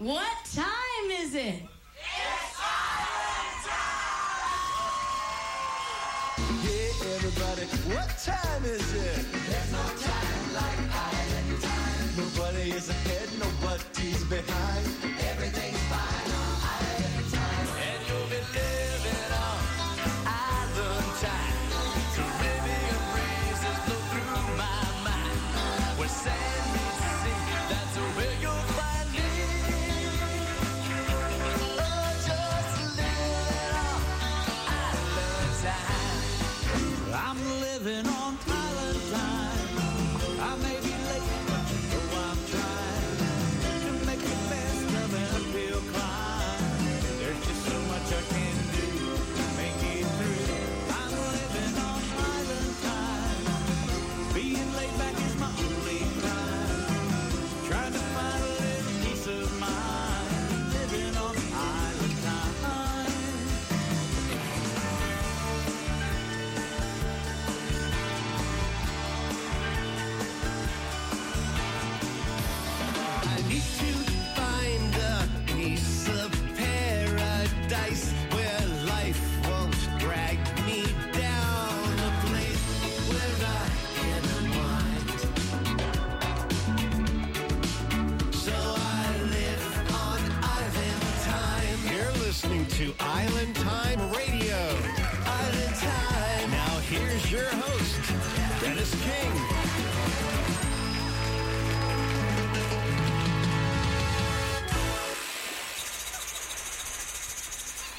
What time is it? It's Island Time! Yeah, everybody, what time is it? There's no time like island time. Nobody is ahead, nobody's behind.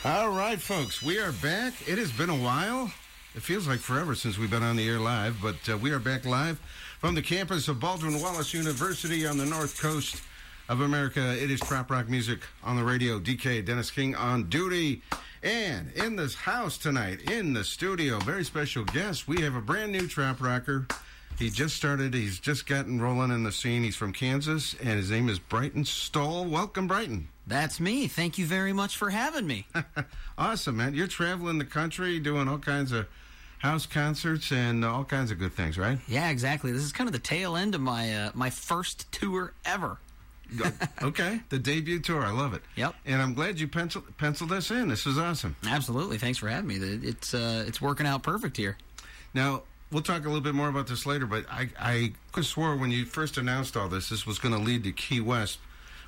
All right, folks, we are back. It has been a while. It feels like forever since we've been on the air live, but uh, we are back live from the campus of Baldwin Wallace University on the north coast of America. It is trop Rock Music on the radio. DK Dennis King on duty. And in this house tonight, in the studio, very special guest, we have a brand new trop Rocker. He just started, he's just gotten rolling in the scene. He's from Kansas, and his name is Brighton Stoll. Welcome, Brighton. That's me. Thank you very much for having me. Awesome, man. You're traveling the country doing all kinds of house concerts and all kinds of good things, right? yeah, exactly. This is kind of the tail end of my uh, my first tour ever. okay. The debut tour. I love it. Yep. And I'm glad you penciled, penciled us in. This is awesome. Absolutely. Thanks for having me. It's uh, it's working out perfect here. Now, we'll talk a little bit more about this later, but I, I could swore when you first announced all this, this was going to lead to Key West,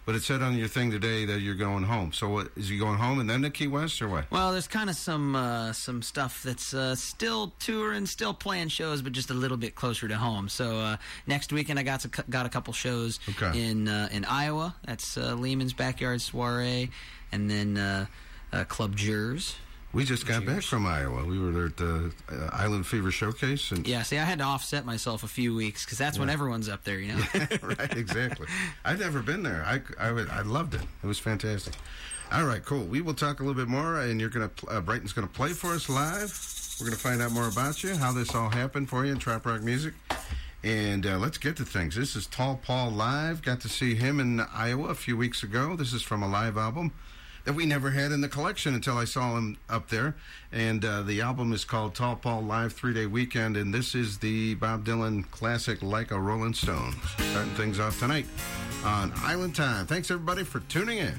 but it said on your thing today that you're going home. So, what, is you going home and then to Key West, or what? Well, there's kind of some uh, some stuff that's uh, still touring, still playing shows, but just a little bit closer to home. So uh, next weekend, I got to, got a couple shows Okay. in uh, in Iowa. That's uh, Lehman's backyard soiree, and then uh, uh, Club Jers. We just got back from Iowa. We were there at the uh, Island Fever Showcase, and Yeah, see, I had to offset myself a few weeks because that's when everyone's up there, you know. right, exactly. I've never been there. I, I, would- I loved it. It was fantastic. All right, cool. We will talk a little bit more, and you're gonna uh, Brighton's gonna play for us live. We're gonna find out more about you, how this all happened for you in trop Rock Music, and uh, let's get to things. This is Tall Paul live. Got to see him in Iowa a few weeks ago. This is from a live album that we never had in the collection until I saw him up there. And uh, the album is called Tall Paul Live Three Day Weekend, and this is the Bob Dylan classic Like a Rolling Stone. Starting things off tonight on Island Time. Thanks everybody for tuning in.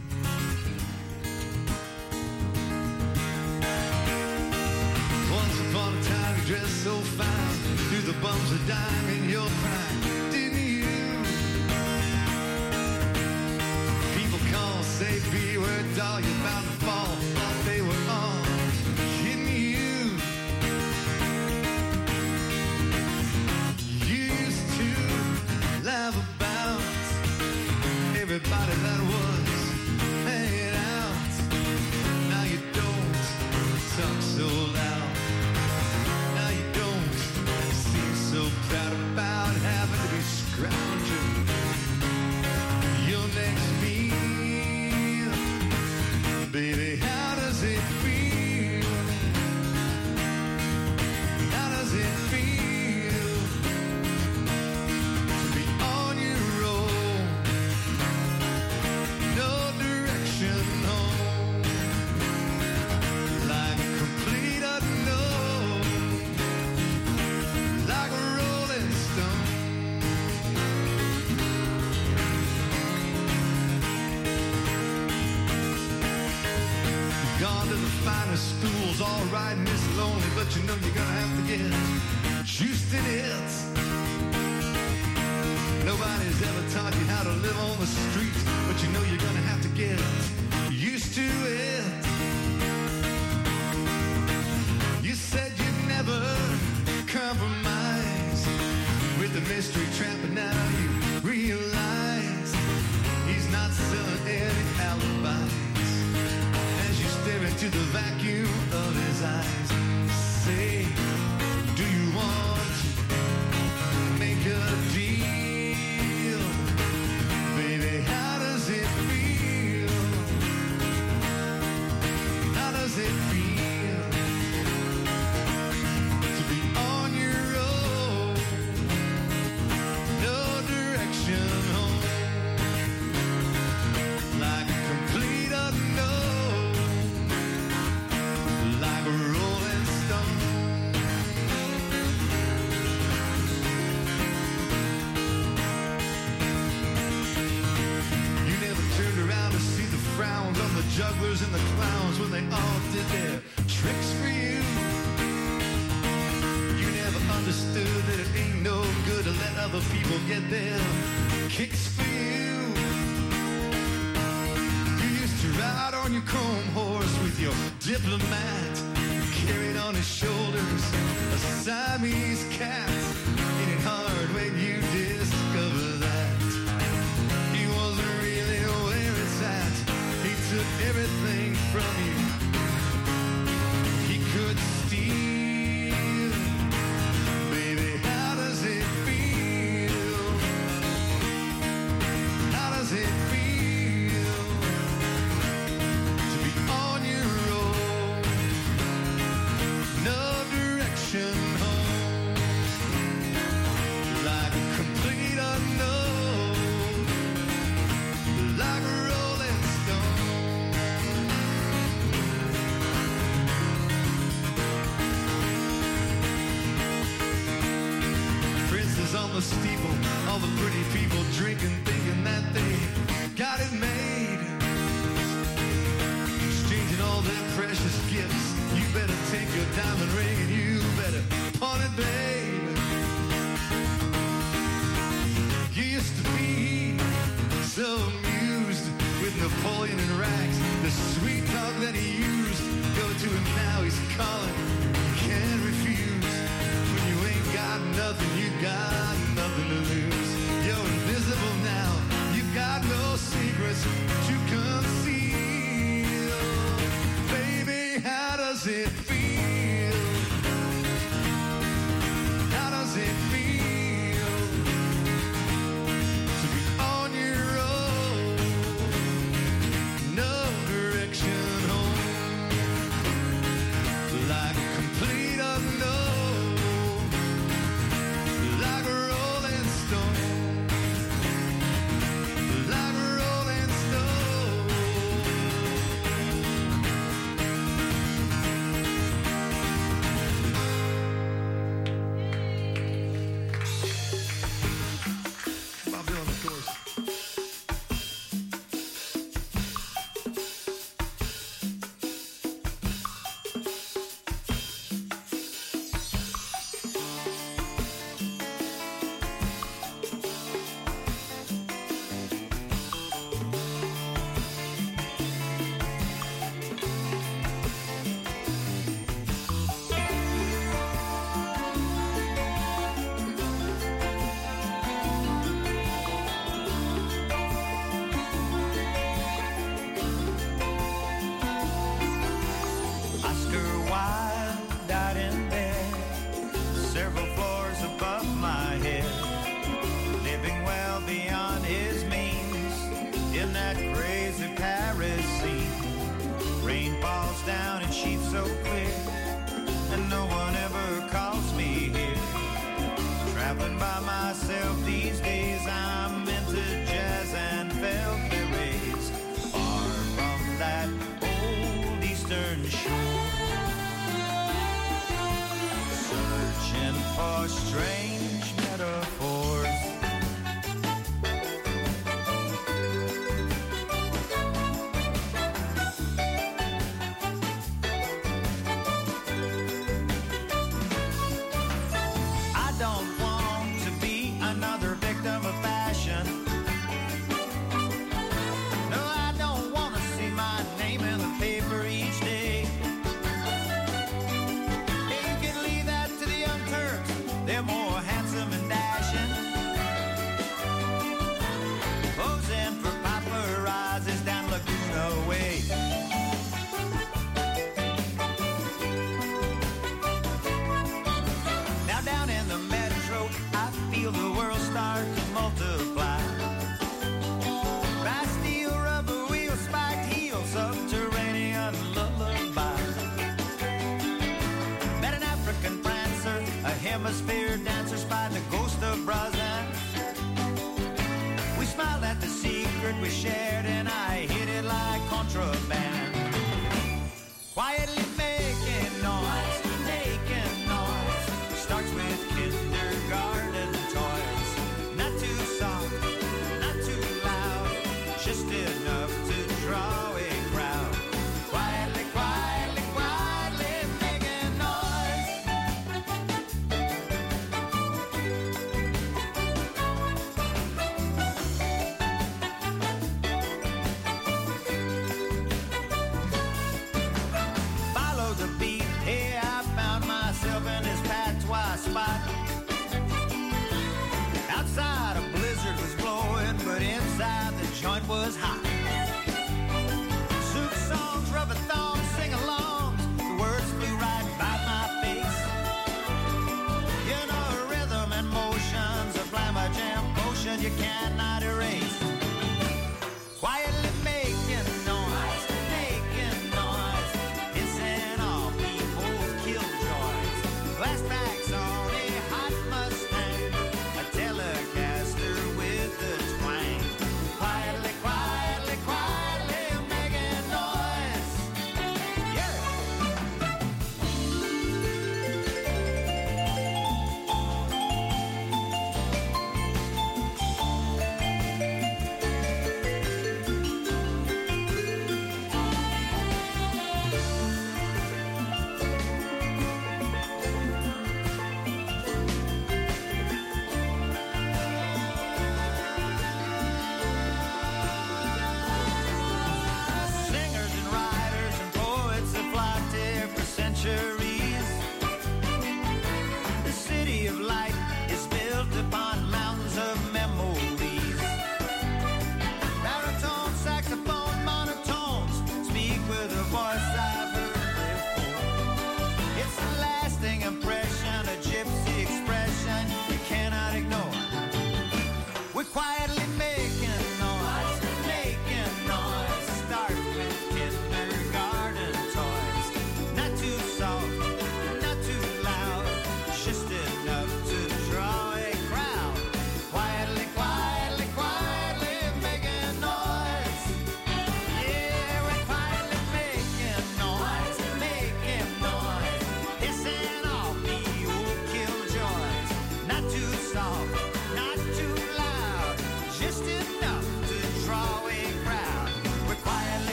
Once upon a time, you dressed so fine. Threw the bums a dime beware, doll, you're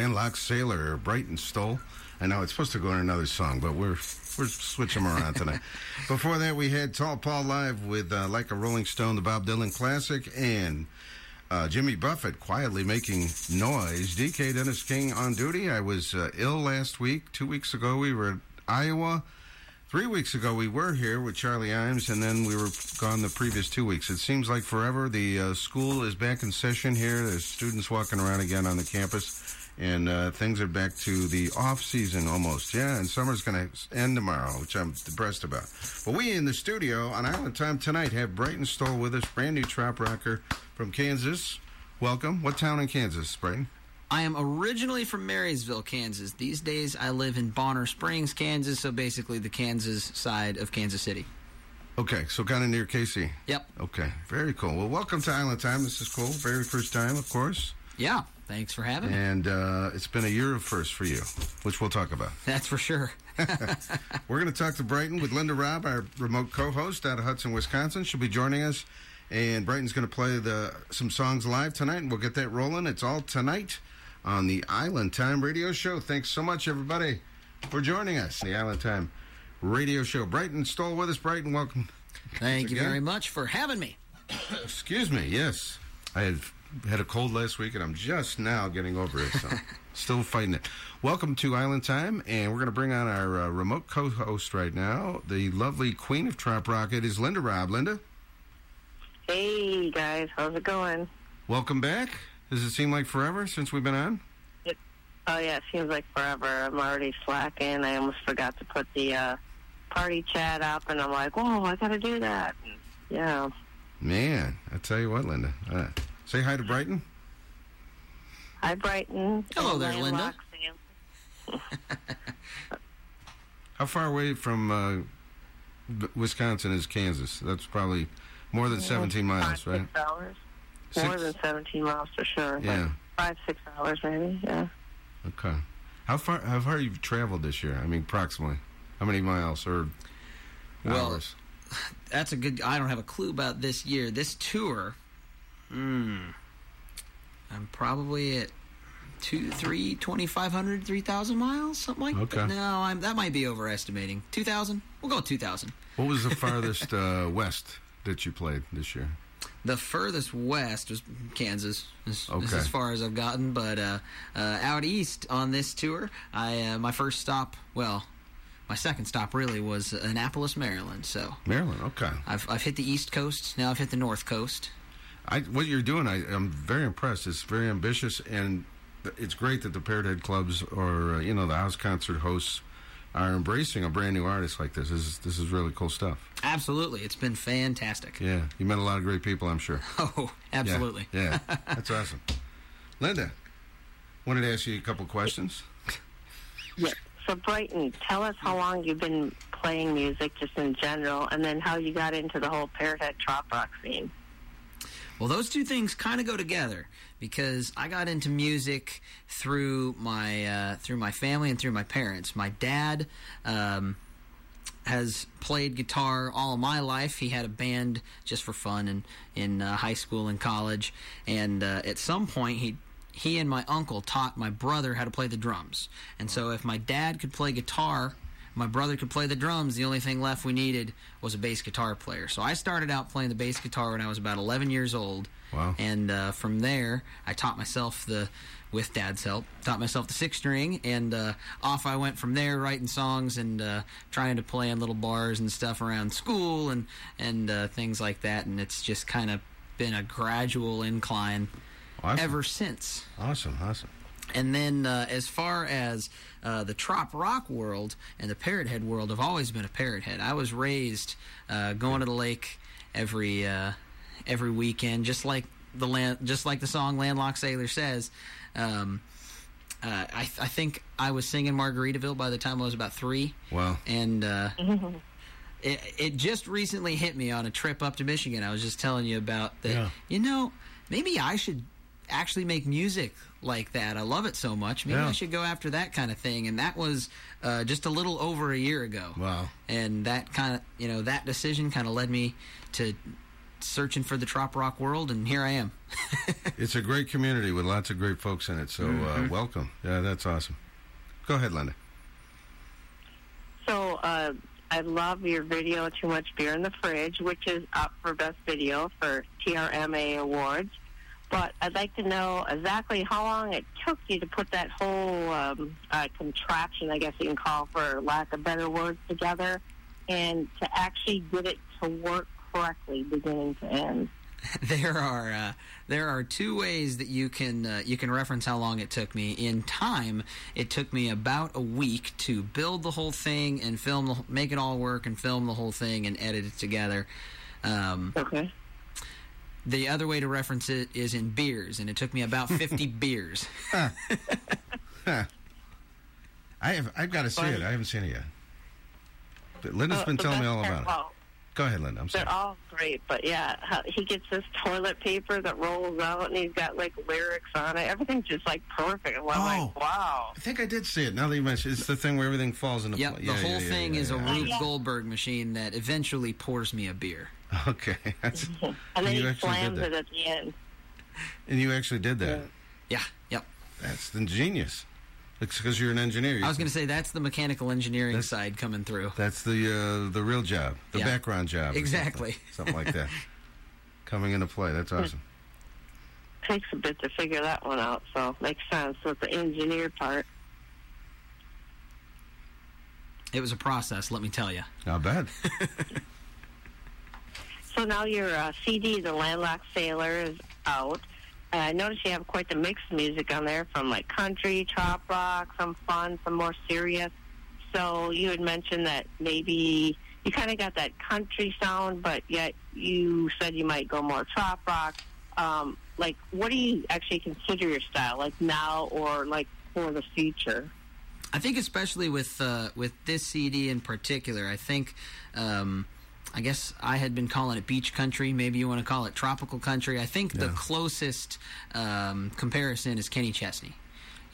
Landlocked Sailor, Brighton Stoll. I know it's supposed to go in another song, but we're we're switching them around tonight. Before that, we had Tall Paul live with uh, Like a Rolling Stone, the Bob Dylan classic, and uh, Jimmy Buffett quietly making noise. DK Dennis King on duty. I was uh, ill last week. Two weeks ago, we were at Iowa. Three weeks ago, we were here with Charlie Imes, and then we were gone the previous two weeks. It seems like forever. The uh, school is back in session here. There's students walking around again on the campus, and uh, things are back to the off season almost. Yeah, and summer's going to end tomorrow, which I'm depressed about. But we in the studio on Island Time tonight have Brighton Stoll with us, brand new trop rocker from Kansas. Welcome. What town in Kansas, Brighton? I am originally from Marysville, Kansas. These days I live in Bonner Springs, Kansas, so basically the Kansas side of Kansas City. Okay, so kind of near KC. Yep. Okay, very cool. Well, welcome to Island Time. This is cool. Very first time, of course. Yeah, thanks for having me. And uh, it's been a year of first for you, which we'll talk about. That's for sure. We're going to talk to Brighton with Linda Robb, our remote co-host out of Hudson, Wisconsin. She'll be joining us, and Brighton's going to play the some songs live tonight, and we'll get that rolling. It's all tonight on the Island Time Radio Show. Thanks so much, everybody, for joining us. The Island Time Radio Show. Brighton Stoll with us. Brighton, welcome. Thank you again. very much for having me. Excuse me. Yes, I had had a cold last week, and I'm just now getting over it. So still fighting it. Welcome to Island Time, and we're going to bring on our uh, remote co-host right now, the lovely Queen of trap rocket is Linda Robb. Linda, Hey guys, how's it going? welcome back. Does it seem like forever since we've been on? Oh yeah, it seems like forever. I'm already slacking. I almost forgot to put the uh, party chat up, and I'm like, whoa, I gotta do that. And, yeah. Man, I tell you what, Linda. Uh, say hi to Brighton. Hi, Brighton. Hello there, Linda. How far away from uh, Wisconsin is Kansas? That's probably more than 17 miles, Five, right? Six hours. More than 17 miles for sure. but Yeah. Five, six hours maybe. Yeah. Okay. How far? How far you've traveled this year? I mean, approximately. How many miles or Well, hours? That's a good. I don't have a clue about this year. This tour, hmm, I'm probably at two, three, twenty-five hundred, three thousand miles, something like Okay. that. No, I'm, that might be overestimating. Two thousand. We'll go two thousand. What was the farthest uh, west that you played this year? The furthest west was Kansas. This, this is Okay. as far as I've gotten, but uh, uh, out east on this tour, I uh, my first stop, well, my second stop really was Annapolis, Maryland. So Maryland. Okay. I've I've hit the East Coast. Now I've hit the North Coast. I, what you're doing, I, I'm very impressed. It's very ambitious, and it's great that the Parrot Head clubs or uh, you know the house concert hosts are embracing a brand new artist like this. This is this is really cool stuff. Absolutely, it's been fantastic. Yeah, you met a lot of great people, I'm sure. Oh, absolutely. Yeah, that's awesome. Linda, wanted to ask you a couple questions. Yeah. So Brighton, tell us how long you've been playing music, just in general, and then how you got into the whole Parrot Head Trop Rock scene. Well, those two things kind of go together because I got into music through my uh, through my family and through my parents. My dad um, has played guitar all of my life. He had a band just for fun in in uh, high school and college, and uh, at some point he. He and my uncle taught my brother how to play the drums. And so, if my dad could play guitar, my brother could play the drums. The only thing left we needed was a bass guitar player. So I started out playing the bass guitar when I was about 11 years old. Wow. And uh, from there, I taught myself the, with Dad's help, taught myself the six string, and uh, off I went from there, writing songs and uh, trying to play in little bars and stuff around school and and uh, things like that. And it's just kind of been a gradual incline Awesome. ever since. Awesome, awesome. And then, uh, as far as uh, the trop rock world and the parrot head world, I've always been a parrot head. I was raised uh, going to the lake every uh, every weekend, just like the land, just like the song "Landlocked Sailor" says. Um, uh, I, I think I was singing Margaritaville by the time I was about three, Wow. and uh, it, it just recently hit me on a trip up to Michigan. I was just telling you about that. Yeah. You know, maybe I should actually make music like that. I love it so much. Maybe Yeah. I should go after that kind of thing. And that was uh, just a little over a year ago. Wow. And that kind of, you know, that decision kind of led me to searching for the trop rock world, and here I am. It's a great community with lots of great folks in it. So uh, welcome. Yeah, that's awesome. Go ahead, Linda. So uh, I love your video, Too Much Beer in the Fridge, which is up for Best Video for TRMA Awards. But I'd like to know exactly how long it took you to put that whole um, uh, contraption, I guess you can call for lack of better words, together, and to actually get it to work correctly, beginning to end. there are uh, there are two ways that you can uh, you can reference how long it took me. In time, it took me about a week to build the whole thing and film, the, make it all work, and film the whole thing and edit it together. Um, Okay. The other way to reference it is in beers, and it took me about fifty beers. I have. I've got to see it. I haven't seen it yet. But Linda's Uh, been telling me all about it. well, Go ahead, Linda. I'm sorry. They're all great, but yeah, he gets this toilet paper that rolls out, and he's got like lyrics on it. Everything's just like perfect. And I'm Oh. like, wow. I think I did see it. Now that you mention, it's the thing where everything falls into Yep, place. the whole thing is a Rube. Goldberg machine that eventually pours me a beer. Okay, That's, And then You he slams it at the end. and you actually did that. Yeah, yep. That's ingenious. It's because you're an engineer. You I was going to say that's the mechanical engineering That's- side coming through. That's the uh, the real job, the Yeah. background job. Exactly. Something, something like that. Coming into play. That's awesome. Takes a bit to figure that one out, so makes sense with the engineer part. It was a process, let me tell you. Not bad. So now your uh, CD, The Landlocked Sailor, is out. I noticed you have quite the mix of music on there from like country, trop rock, some fun, some more serious. So you had mentioned that maybe you kind of got that country sound, but yet you said you might go more trop rock. Um, like, what do you actually consider your style, like now or like for the future? I think especially with uh, with this CD in particular, I think um, I guess I had been calling it beach country. Maybe you want to call it tropical country. I think the closest um, comparison is Kenny Chesney.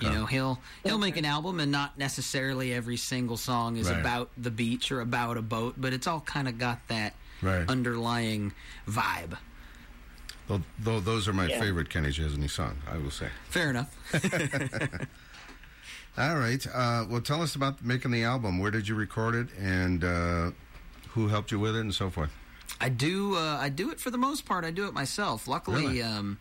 You Okay. know, he'll he'll make an album, and not necessarily every single song is Right. about the beach or about a boat, but it's all kind of got that Right. underlying vibe. Though, though those are my Yeah. favorite Kenny Chesney song, I will say. Fair enough. All right. Uh, well, tell us about making the album. Where did you record it, and uh, who helped you with it, and so forth. I do. Uh, I do it for the most part. I do it myself. Luckily, Really? um,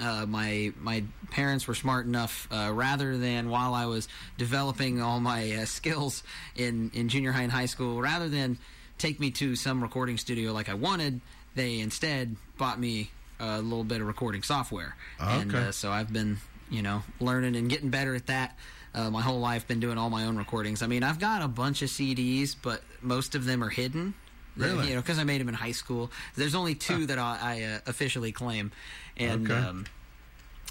uh, my my parents were smart enough. Uh, rather than while I was developing all my uh, skills in in junior high and high school, rather than take me to some recording studio like I wanted, they instead bought me a little bit of recording software. And Okay. uh, so I've been, you know, learning and getting better at that. Uh, my whole life, been doing all my own recordings. I mean, I've got a bunch of CDs, but most of them are hidden. Really? You know, because I made them in high school. There's only two that I, I uh, officially claim, and Okay. um,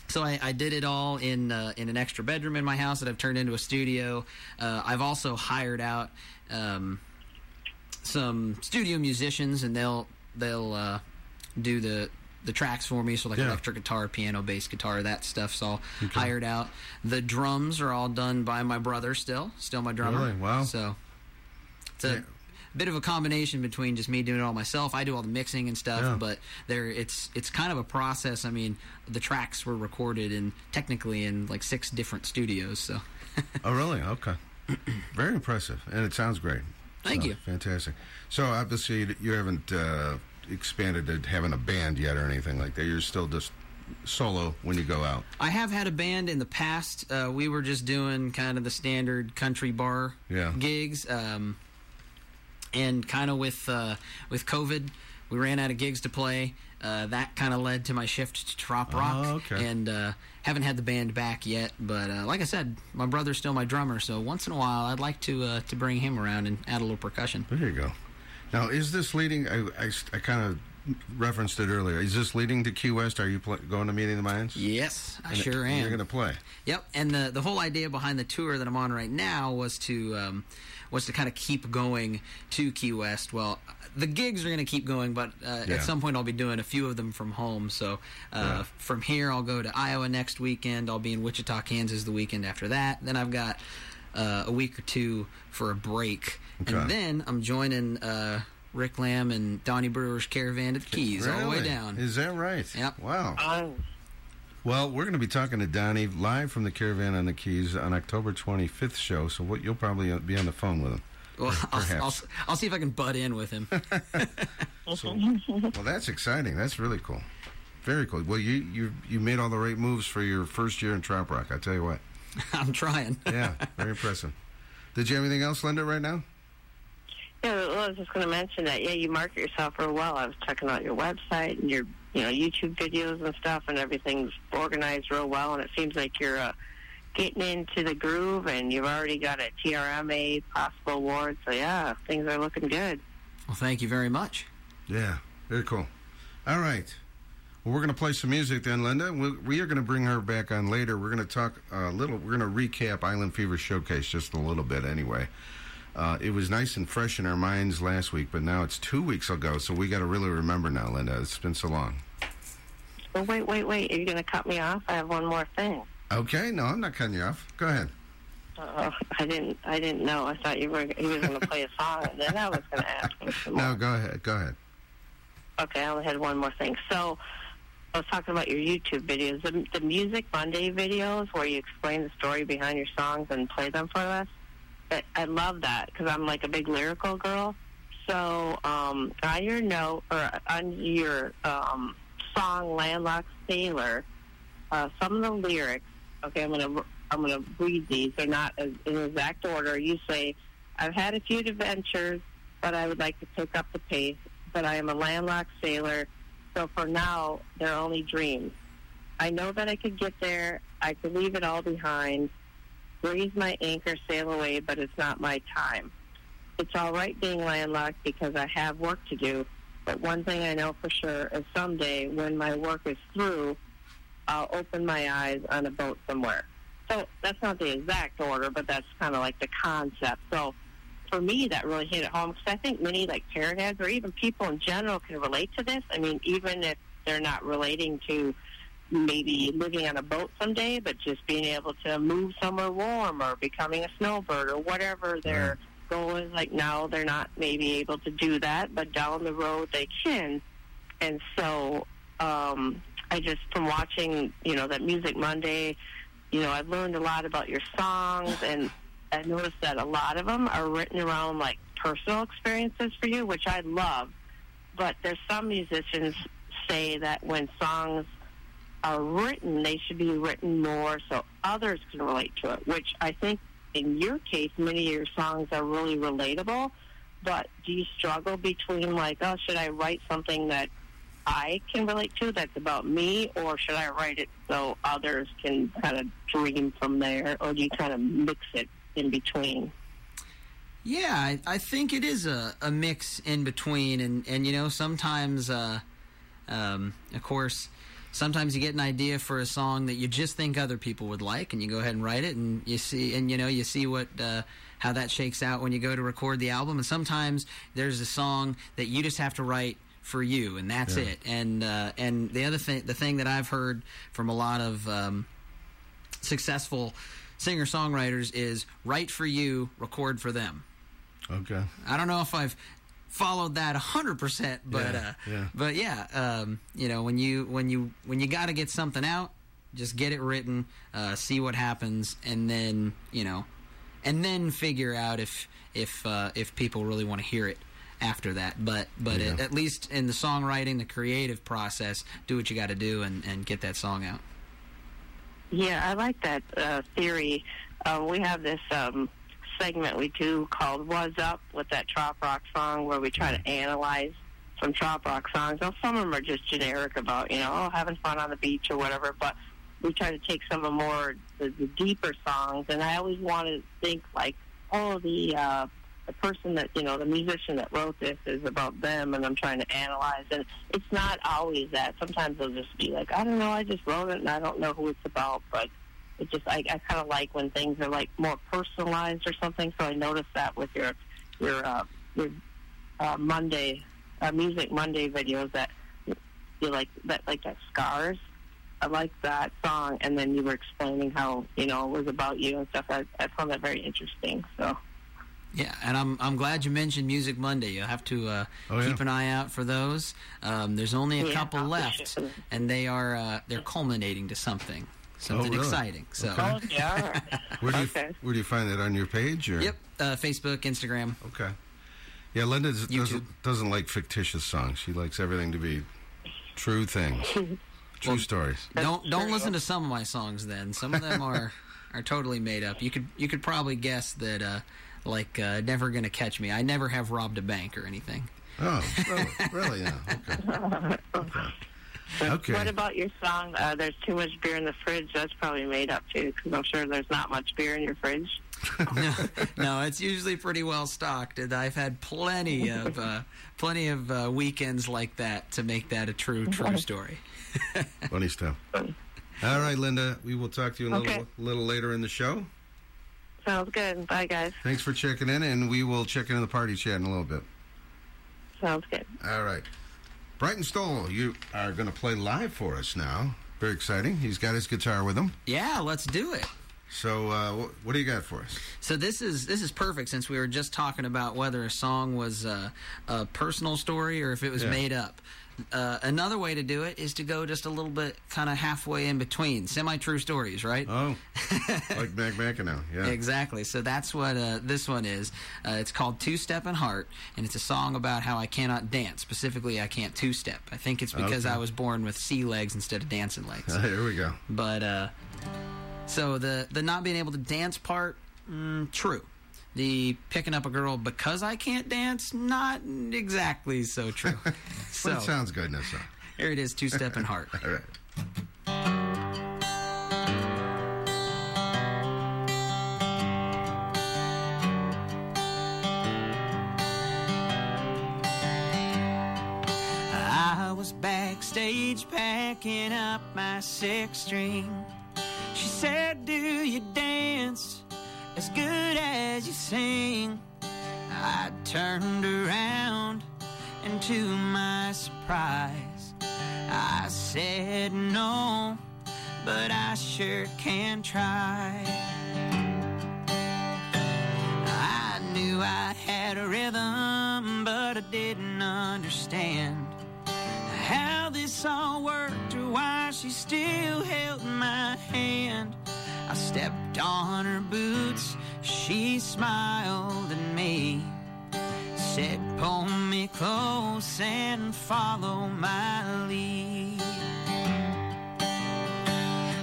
so I, I did it all in uh, in an extra bedroom in my house that I've turned into a studio. Uh, I've also hired out um, some studio musicians, and they'll they'll uh, do the the tracks for me. So like Yeah. electric guitar, piano, bass guitar, that stuff's all hired out. The drums are all done by my brother. Still, still my drummer. Really? Wow. So it's a Yeah. bit of a combination between just me doing it all myself. I do all the mixing and stuff, Yeah. but there it's it's kind of a process. I mean, the tracks were recorded in technically in like six different studios. So Oh, really? Okay. Very impressive, and it sounds great. Thank So, you. Fantastic. So obviously you- you haven't uh, expanded to having a band yet or anything like that. You're still just solo when you go out. I have had a band in the past. Uh, we were just doing kind of the standard country bar Yeah. gigs, um, and kind of with uh, with COVID, we ran out of gigs to play. Uh, that kind of led to my shift to trop rock, Oh, okay. and uh, haven't had the band back yet. But uh, like I said, my brother's still my drummer, so once in a while, I'd like to uh, to bring him around and add a little percussion. There you go. Now, is this leading? I, I, I kind of referenced it earlier. Is this leading to Key West? Are you pl- going to Meeting the Minds? Yes, I And sure am. You're going to play. Yep, and the the whole idea behind the tour that I'm on right now was to um, was to kind of keep going to Key West. Well, the gigs are going to keep going, but uh, Yeah. at some point I'll be doing a few of them from home. So uh, Yeah. from here, I'll go to Iowa next weekend. I'll be in Wichita, Kansas the weekend after that. Then I've got uh, a week or two for a break, Okay. and then I'm joining. Uh, Rick Lamb and Donnie Brewer's Caravan to the Keys, all the way down. Is that right? Yep. Wow. Um, Well, we're going to be talking to Donnie live from the Caravan on the Keys on October 25th show, so what, you'll probably uh, be on the phone with him. Well, I'll, I'll, Perhaps. I'll see if I can butt in with him. Well, that's exciting. That's really cool. Very cool. Well, you you you made all the right moves for your first year in Trop Rock. I tell you what. I'm trying. Yeah, very impressive. Did you have anything else, Linda, right now? Yeah, well, I was just going to mention that. Yeah, you market yourself real well. I was checking out your website and your, you know, YouTube videos and stuff, and everything's organized real well. And it seems like you're uh, getting into the groove, and you've already got a TRMA possible award. So yeah, things are looking good. Well, thank you very much. Yeah, very cool. All right. Well, we're going to play some music then, Linda. We, we are going to bring her back on later. We're going to talk a little. We're going to recap Island Fever Showcase just a little bit, anyway. Uh, it was nice and fresh in our minds last week, but now it's two weeks ago, so we got to really remember now, Linda. It's been so long. Oh wait, wait, wait! Are you going to cut me off? I have one more thing. Okay, no, I'm not cutting you off. Go ahead. Uh, I didn't. I didn't know. I thought you were. He was going to play a song, and then I was going to ask him some more. No, go ahead. Go ahead. Okay, I only had one more thing. So, I was talking about your YouTube videos, the, the Music Monday videos, where you explain the story behind your songs and play them for us. I, love that because I'm like a big lyrical girl. So, um, on your note or on your um, song "Landlocked Sailor," uh, some of the lyrics. Okay, I'm gonna I'm gonna read these. They're not in exact order. You say, "I've had a few adventures, but I would like to pick up the pace. But I am a landlocked sailor, so for now they're only dreams. I know that I could get there. I could leave it all behind. Raise my anchor, sail away, but it's not my time. It's all right being landlocked because I have work to do. But one thing I know for sure is someday when my work is through, I'll open my eyes on a boat somewhere. So that's not the exact order, but that's kind of like the concept. So for me, that really hit it home because I think many like Parrot Heads or even people in general can relate to this. I mean, even if they're not relating to maybe living on a boat someday, but just being able to move somewhere warm or becoming a snowbird or whatever their goal is. Like now, they're not maybe able to do that, but down the road they can. And so, um, I just from watching, you know, that Music Monday, you know, I've learned a lot about your songs, and I noticed that a lot of them are written around like personal experiences for you, which I love. But there's some musicians say that when songs are written, they should be written more so others can relate to it, which I think in your case, many of your songs are really relatable. But do you struggle between like, oh, should I write something that I can relate to that's about me, or should I write it so others can kind of dream from there, or do you kind of mix it in between? Yeah, I, I think it is a, a mix in between, and, and you know sometimes, uh, um, of course, sometimes you get an idea for a song that you just think other people would like, and you go ahead and write it, and you see, and you know, you see what uh, how that shakes out when you go to record the album. And sometimes there's a song that you just have to write for you, and that's Yeah. it. And uh, and the other thing, the thing that I've heard from a lot of um, successful singer songwriters is write for you, record for them. Okay. I don't know if I've followed that hundred percent, but Yeah, uh, yeah. but yeah, um, you know, when you when you when you got to get something out, just get it written, uh, see what happens, and then you know, and then figure out if if uh, if people really want to hear it after that. But but Yeah. at, at least in the songwriting, the creative process, do what you got to do and, and get that song out. Yeah, I like that uh, theory. Uh, we have this um, segment we do called "Was Up" with that trop rock song, where we try to analyze some trop rock songs. Now, some of them are just generic about you know oh, having fun on the beach or whatever, but we try to take some of the more the, the deeper songs. And I always want to think like, oh, the uh, the person that you know, the musician that wrote this is about them, and I'm trying to analyze. And it's not always that. Sometimes they'll just be like, I don't know, I just wrote it, and I don't know who it's about, but it just I, I kind of like when things are like more personalized or something. So I noticed that with your your uh, your uh, Monday uh, music Monday videos that you like that like that scars. I like that song, and then you were explaining how you know it was about you and stuff. I, I found that very interesting. So Yeah, and I'm I'm glad you mentioned Music Monday. You'll have to uh, Oh, yeah. keep an eye out for those. Um, there's only a Yeah, couple left, and they are uh, they're culminating to something something Oh, really? exciting. So, Okay. Oh, yeah. Where do you Okay. where do you find that on your page? Or? yep, uh, Facebook, Instagram. Okay. Yeah, Linda does- YouTube. doesn't doesn't like fictitious songs. She likes everything to be true things, true stories. don't don't true. listen to some of my songs. Then some of them are are totally made up. You could you could probably guess that. Uh, like uh, never gonna catch me. I never have robbed a bank or anything. Oh, really? really? Yeah. Okay. Okay. What about your song, uh, There's Too Much Beer in the Fridge? That's probably made up, too, because I'm sure there's not much beer in your fridge. no, no, it's usually pretty well stocked, and I've had plenty of uh, plenty of uh, weekends like that to make that a true true story. Funny stuff. All right, Linda. We will talk to you a little Okay. little later in the show. Sounds good. Bye, guys. Thanks for checking in, and we will check in the party chat in a little bit. Sounds good. All right. Brighton Stoll, you are going to play live for us now. Very exciting. He's got his guitar with him. Yeah, let's do it. So, uh, wh- what do you got for us? So this is this is perfect since we were just talking about whether a song was uh, a personal story or if it was Yeah. made up. Uh, another way to do it is to go just a little bit kind of halfway in between, semi-true stories, right? Oh, like Mac McAnally. Yeah. Exactly. So that's what uh, this one is. Uh, it's called Two Step and Heart, and it's a song about how I cannot dance. Specifically, I can't two step. I think it's because Okay. I was born with C legs instead of dancing legs. Here we go. But uh, so the the not being able to dance part, mm, true. The picking up a girl because I can't dance, not exactly so true. So sounds good this song. here it is, Two Step and Heart. All right. I was backstage packing up my six string. She said, Do you dance as good as you sing? I turned around, and to my surprise, I said no, but I sure can try. I knew I had a rhythm, but I didn't understand how this all worked or why she still held my hand. I stepped on her boots, she smiled at me, said, Pull me close and follow my lead.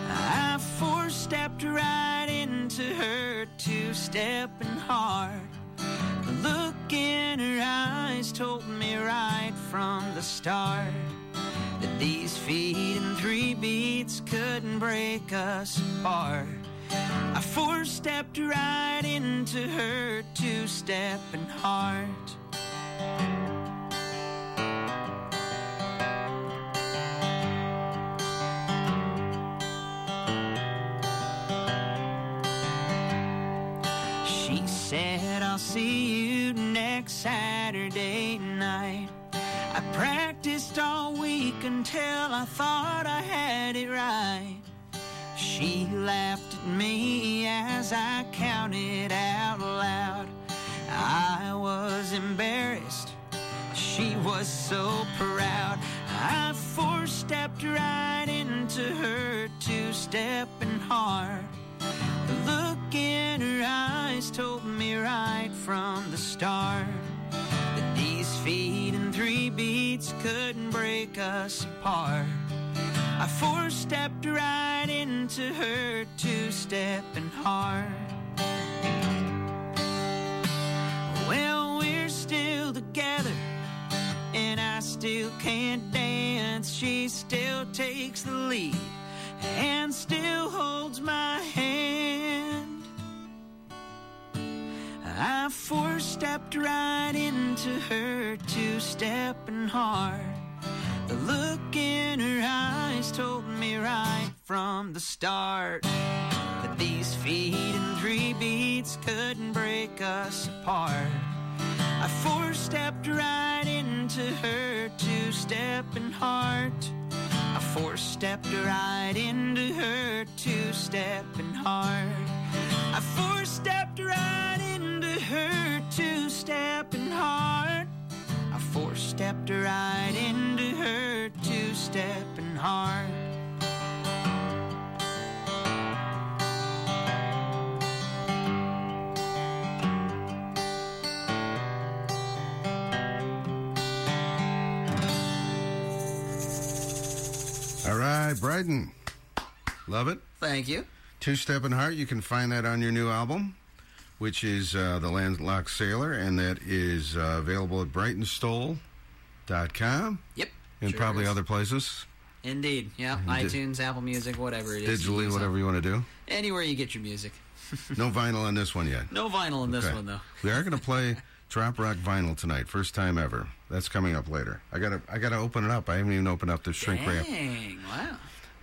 I four stepped right into her two stepping hard. The look in her eyes told me right from the start that these feet and three beats couldn't break us apart. I four stepped right into her two stepping heart. She said, I'll see you next Saturday night. I practiced all week until I thought I had it right. She laughed at me as I counted out loud. I was embarrassed. She was so proud. I four stepped right into her two stepping heart. The look in her eyes told me right from the start couldn't us apart. I four stepped right into her two stepping heart. Well, we're still together, and I still can't dance. She still takes the lead and still holds my hand. I four stepped right into her two stepping heart. The look in her eyes told me right from the start that these feet and three beats couldn't break us apart. I four stepped right into her two stepping heart. I four stepped right into her two stepping heart. I four stepped right into her stepped right into her two stepping heart. All right, Brighton. Love it. Thank you. Two Step and Heart. You can find that on your new album, which is uh, The Landlocked Sailor, and that is uh, available at BrightonStoll.com Yep. and sure probably is. other places, Indeed. Yeah. di- iTunes, Apple Music, whatever it is. digitally, use whatever you want to do. Anywhere you get your music. No vinyl on this one yet. No vinyl in this one though. We are going to play Trop Rock vinyl tonight, first time ever. That's coming up later. I gotta, I gotta open it up. I haven't even opened up the shrink wrap. Dang! Wow.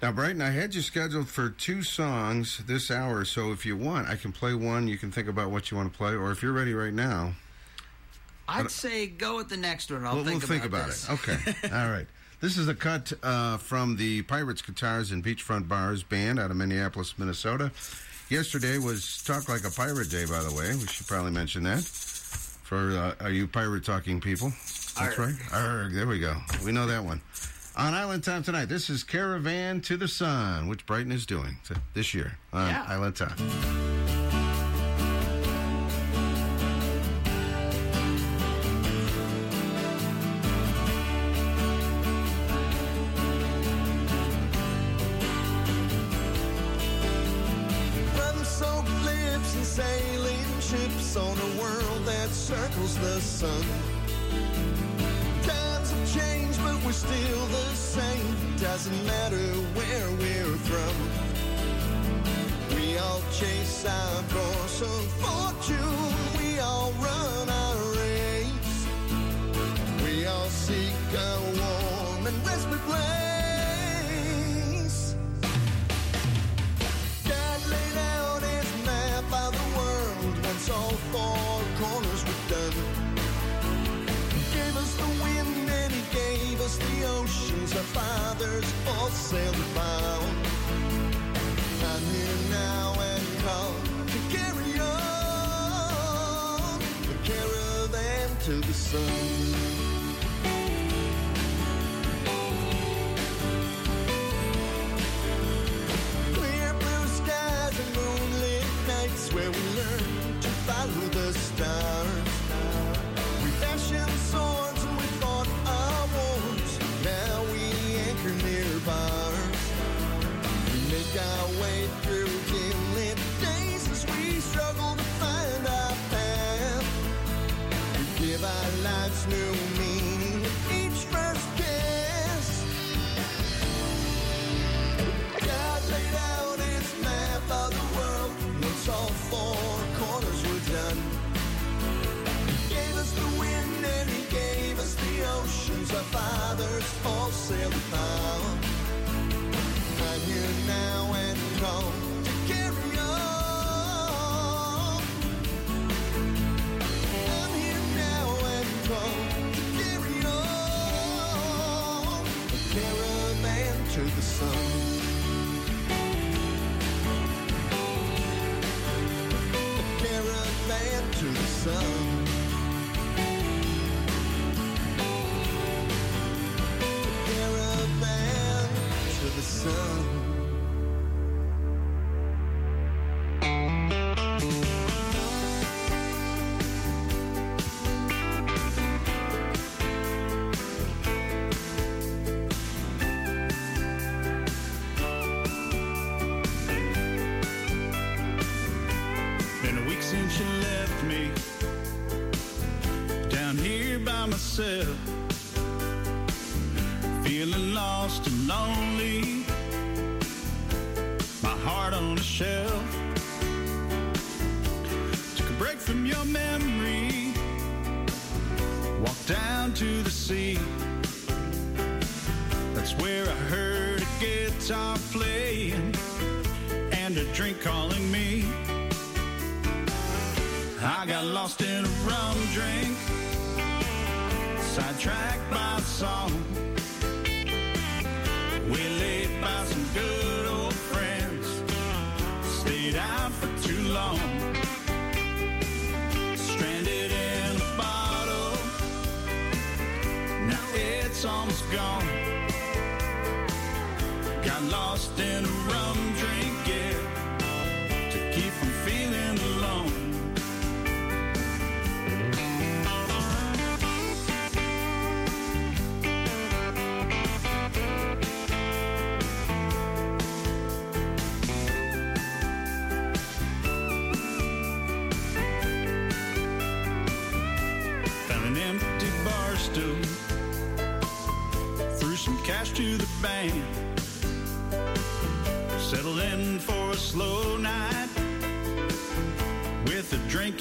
Now, Brighton, I had you scheduled for two songs this hour, so if you want, I can play one. You can think about what you want to play, or if you're ready right now, I'd say go with the next one. I'll we'll, think, we'll think about, about this. it. Okay. All right. This is a cut uh, from the Pirates Guitars and Beachfront Bars band out of Minneapolis, Minnesota. Yesterday was Talk Like a Pirate Day, by the way. We should probably mention that for uh, are you pirate talking people? That's right. There we go. We know that one. On Island Time tonight, this is Caravan to the Sun, which Brighton is doing this year on Yeah. Island Time. Sun-soaked lips and sailing ships on a world that circles the sun. Changed, but we're still the same. Doesn't matter where we're from. We all chase our course of fortune. We all run our race. We all seek a warm and respite place. Our fathers all sailed about. I'm here now and call to carry on the caravan to the sun. Clear blue skies and moonlit nights where we learn to follow new sun. caravan to the sun. A Caravan to the sun. Myself, feeling lost and lonely. My heart on a shelf. Took a break from your memory, walked down to the sea. That's where I heard a guitar playing and a drink calling me. I got lost in a rum drink, sidetracked by song.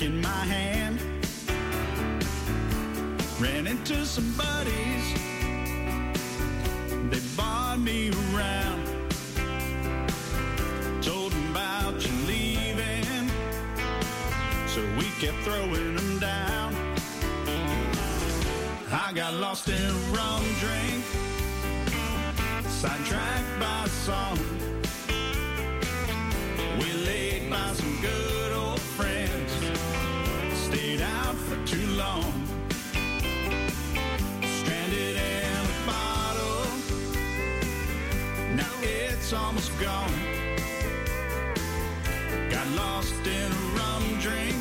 In my hand. Ran into some buddies. They barred me around. Told them about you leaving. So we kept throwing them down. I got lost in a drink, sidetracked by song. We laid by some good too long. Stranded in a bottle, now it's almost gone. Got lost in a rum drink,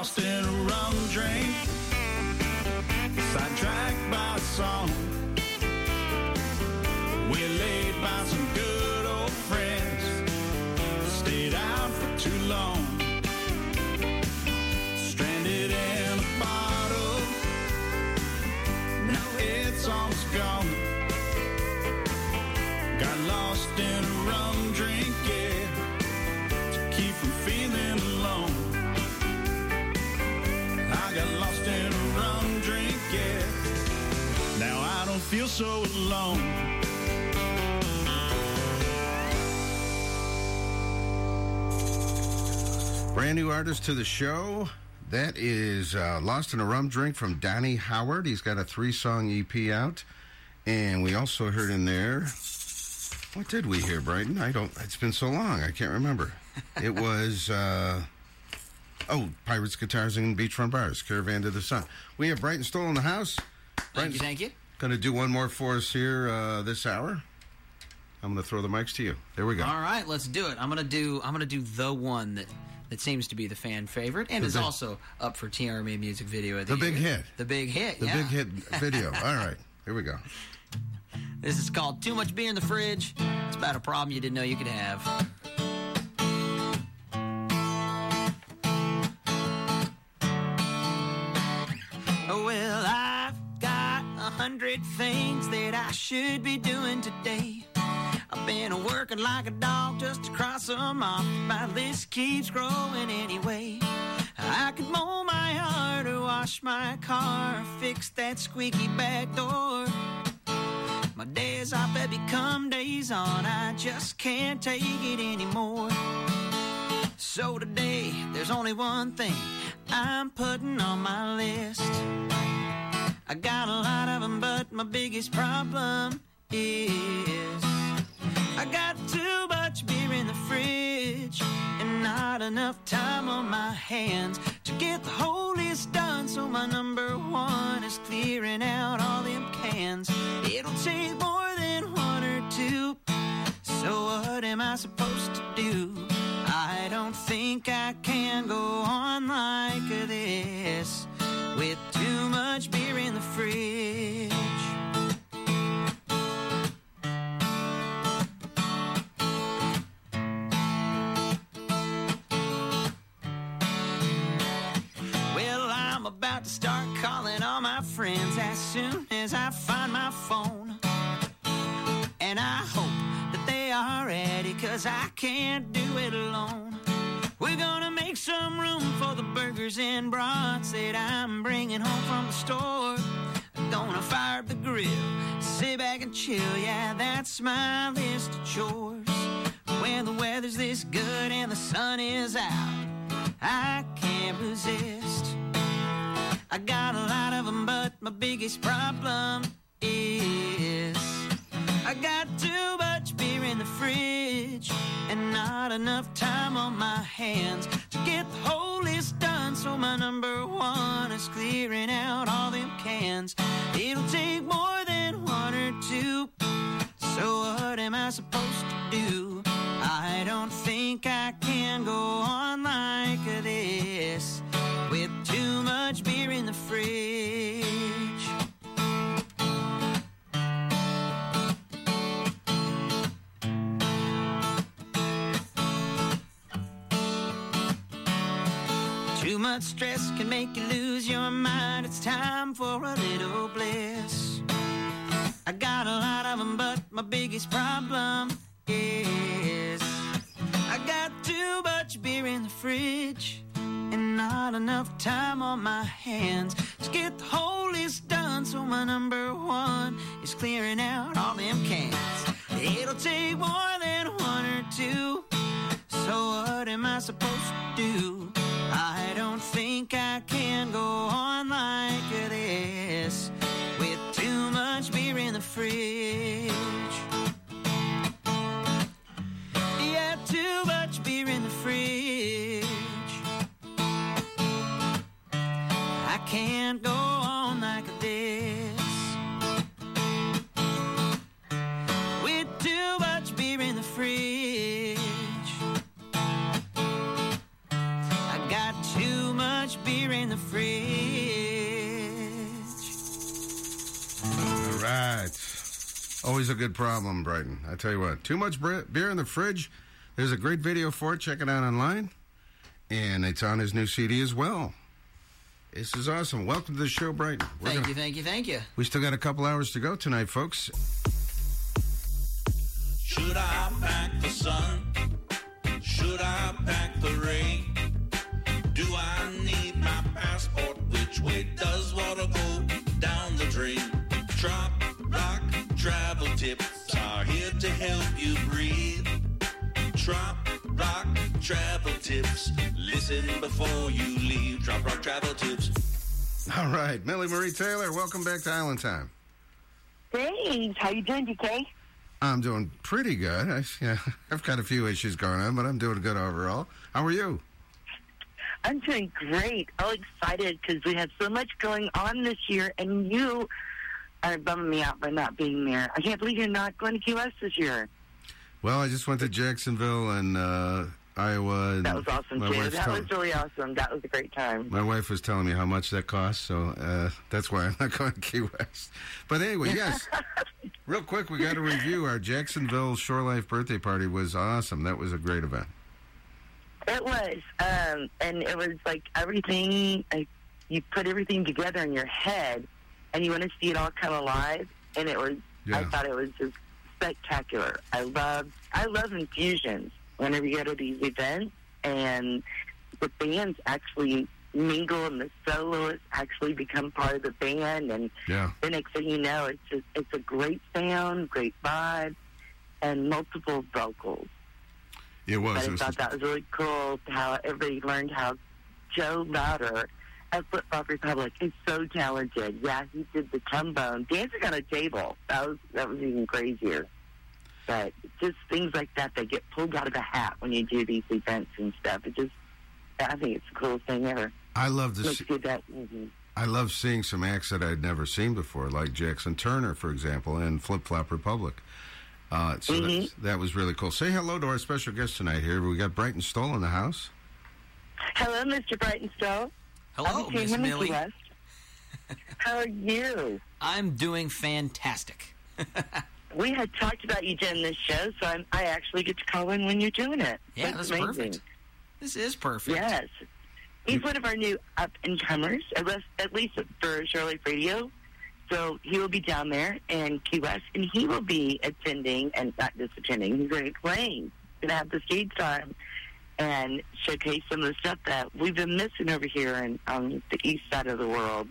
lost in a rum drink, feel so alone. Brand new artist to the show. That is uh, Lost in a Rum Drink from Donnie Howard. He's got a three song EP out. And we also heard in there. What did we hear, Brighton? I don't. It's been so long. I can't remember. It was. Uh, oh, Pirates, Guitars, and Beachfront Bars. Caravan to the Sun. We have Brighton Stoll in the house. Thank you, thank you. Going to do one more for us here uh, this hour. I'm going to throw the mics to you. There we go. All right, let's do it. I'm gonna do. I'm gonna do the one that that seems to be the fan favorite and The is big- also up for TRMA Music Video of the, The big hit. The big hit. The yeah. big hit video. All right. Here we go. This is called Too Much Beer in the Fridge. It's about a problem you didn't know you could have. Hundred things that I should be doing today. I've been working like a dog just to cross them off. My list keeps growing anyway. I could mow my yard or wash my car, or fix that squeaky back door. My days off have become days on. I just can't take it anymore. So today, there's only one thing I'm putting on my list. I got a lot of them, but my biggest problem is I got too much beer in the fridge and not enough time on my hands to get the whole list done. So my number one is clearing out all them cans. It'll take more than one or two. So what am I supposed to do? I don't think I can go on like this with too much beer in the fridge. Well, I'm about to start calling all my friends as soon as I find my phone. And I hope that they are ready, cause I can't do it alone. We're gonna make some room for the burgers and brats that I'm bringing home from the store. Gonna fire up the grill, sit back and chill. Yeah, that's my list of chores. When the weather's this good and the sun is out, I can't resist. I got a lot of them, but my biggest problem is I got too much beer in the fridge and not enough time on my hands to get the whole list done. So my number one is clearing out all them cans. It'll take more than one or two. So what am I supposed to do? I don't think I can go on like this with too much beer in the fridge. Much stress can make you lose your mind. It's time for a little bliss. I got a lot of them, but my biggest problem is I got too much beer in the fridge and not enough time on my hands to get the whole list done. So my number one is clearing out all them cans. It'll take more than one or two. So what am I supposed to do? I don't think I can go on like this with too much beer in the fridge. A good problem, Brighton. I tell you what, too much bre- beer in the fridge. There's a great video for it. Check it out online. And it's on his new CD as well. This is awesome. Welcome to the show, Brighton. We're Thank gonna- you, thank you, thank you. We still got a couple hours to go tonight, folks. Should I pack the sun? Should I pack the rain? Do I need my passport? Which way does water go down the drain? Trop rock travel tips are here to help you breathe. Trop rock travel tips. Listen before you leave. Trop rock travel tips. All right. Millie Marie Taylor, welcome back to Island Time. Thanks. How you doing, DK? I'm doing pretty good. I, yeah, I've got a few issues going on, but I'm doing good overall. How are you? I'm doing great. All excited because we have so much going on this year, and you are bumming me out by not being there. I can't believe you're not going to Key West this year. Well, I just went to Jacksonville and uh, Iowa. And That was awesome, too. That tell- was really awesome. That was a great time. My wife was telling me how much that cost, so uh, that's why I'm not going to Key West. But anyway, yes. Real quick, we got to review our Jacksonville Shore Life birthday party. Was awesome. That was a great event. It was, um, and it was like everything. Like, you put everything together in your head, and you want to see it all come alive. And it was. I thought it was just spectacular. I love. I love infusions. Whenever you go to these events, and the bands actually mingle, and the soloists actually become part of the band, and Yeah. the next thing you know, it's just it's a great sound, great vibe, and multiple vocals. It was. But I thought that was really cool how everybody learned how Joe Louder at Flip Flop Republic is so talented. Yeah, he did the trombone, dancing on a table. That was that was even crazier. But just things like that that get pulled out of a hat when you do these events and stuff. It just, I think it's the coolest thing ever. I love to see, that. mhm. I love seeing some acts that I'd never seen before, like Jackson Turner, for example, and Flip Flop Republic. Uh, so Mhm. that, that was really cool. Say hello to our special guest tonight here. We got Brighton Stoll in the house. Hello, Mr. Brighton Stoll. Hello, I'm Miss Millie. How are you? I'm doing fantastic. We had talked about you doing this show, so I'm, I actually get to call in when you're doing it. Yeah, That's that's perfect. This is perfect. Yes. He's one of our new up and comers, at least, at least for Shirley Radio. So he will be down there in Key West, and he will be attending, and not just attending, he's going to be playing. Going to have the stage time. And showcase some of the stuff that we've been missing over here in, on the east side of the world.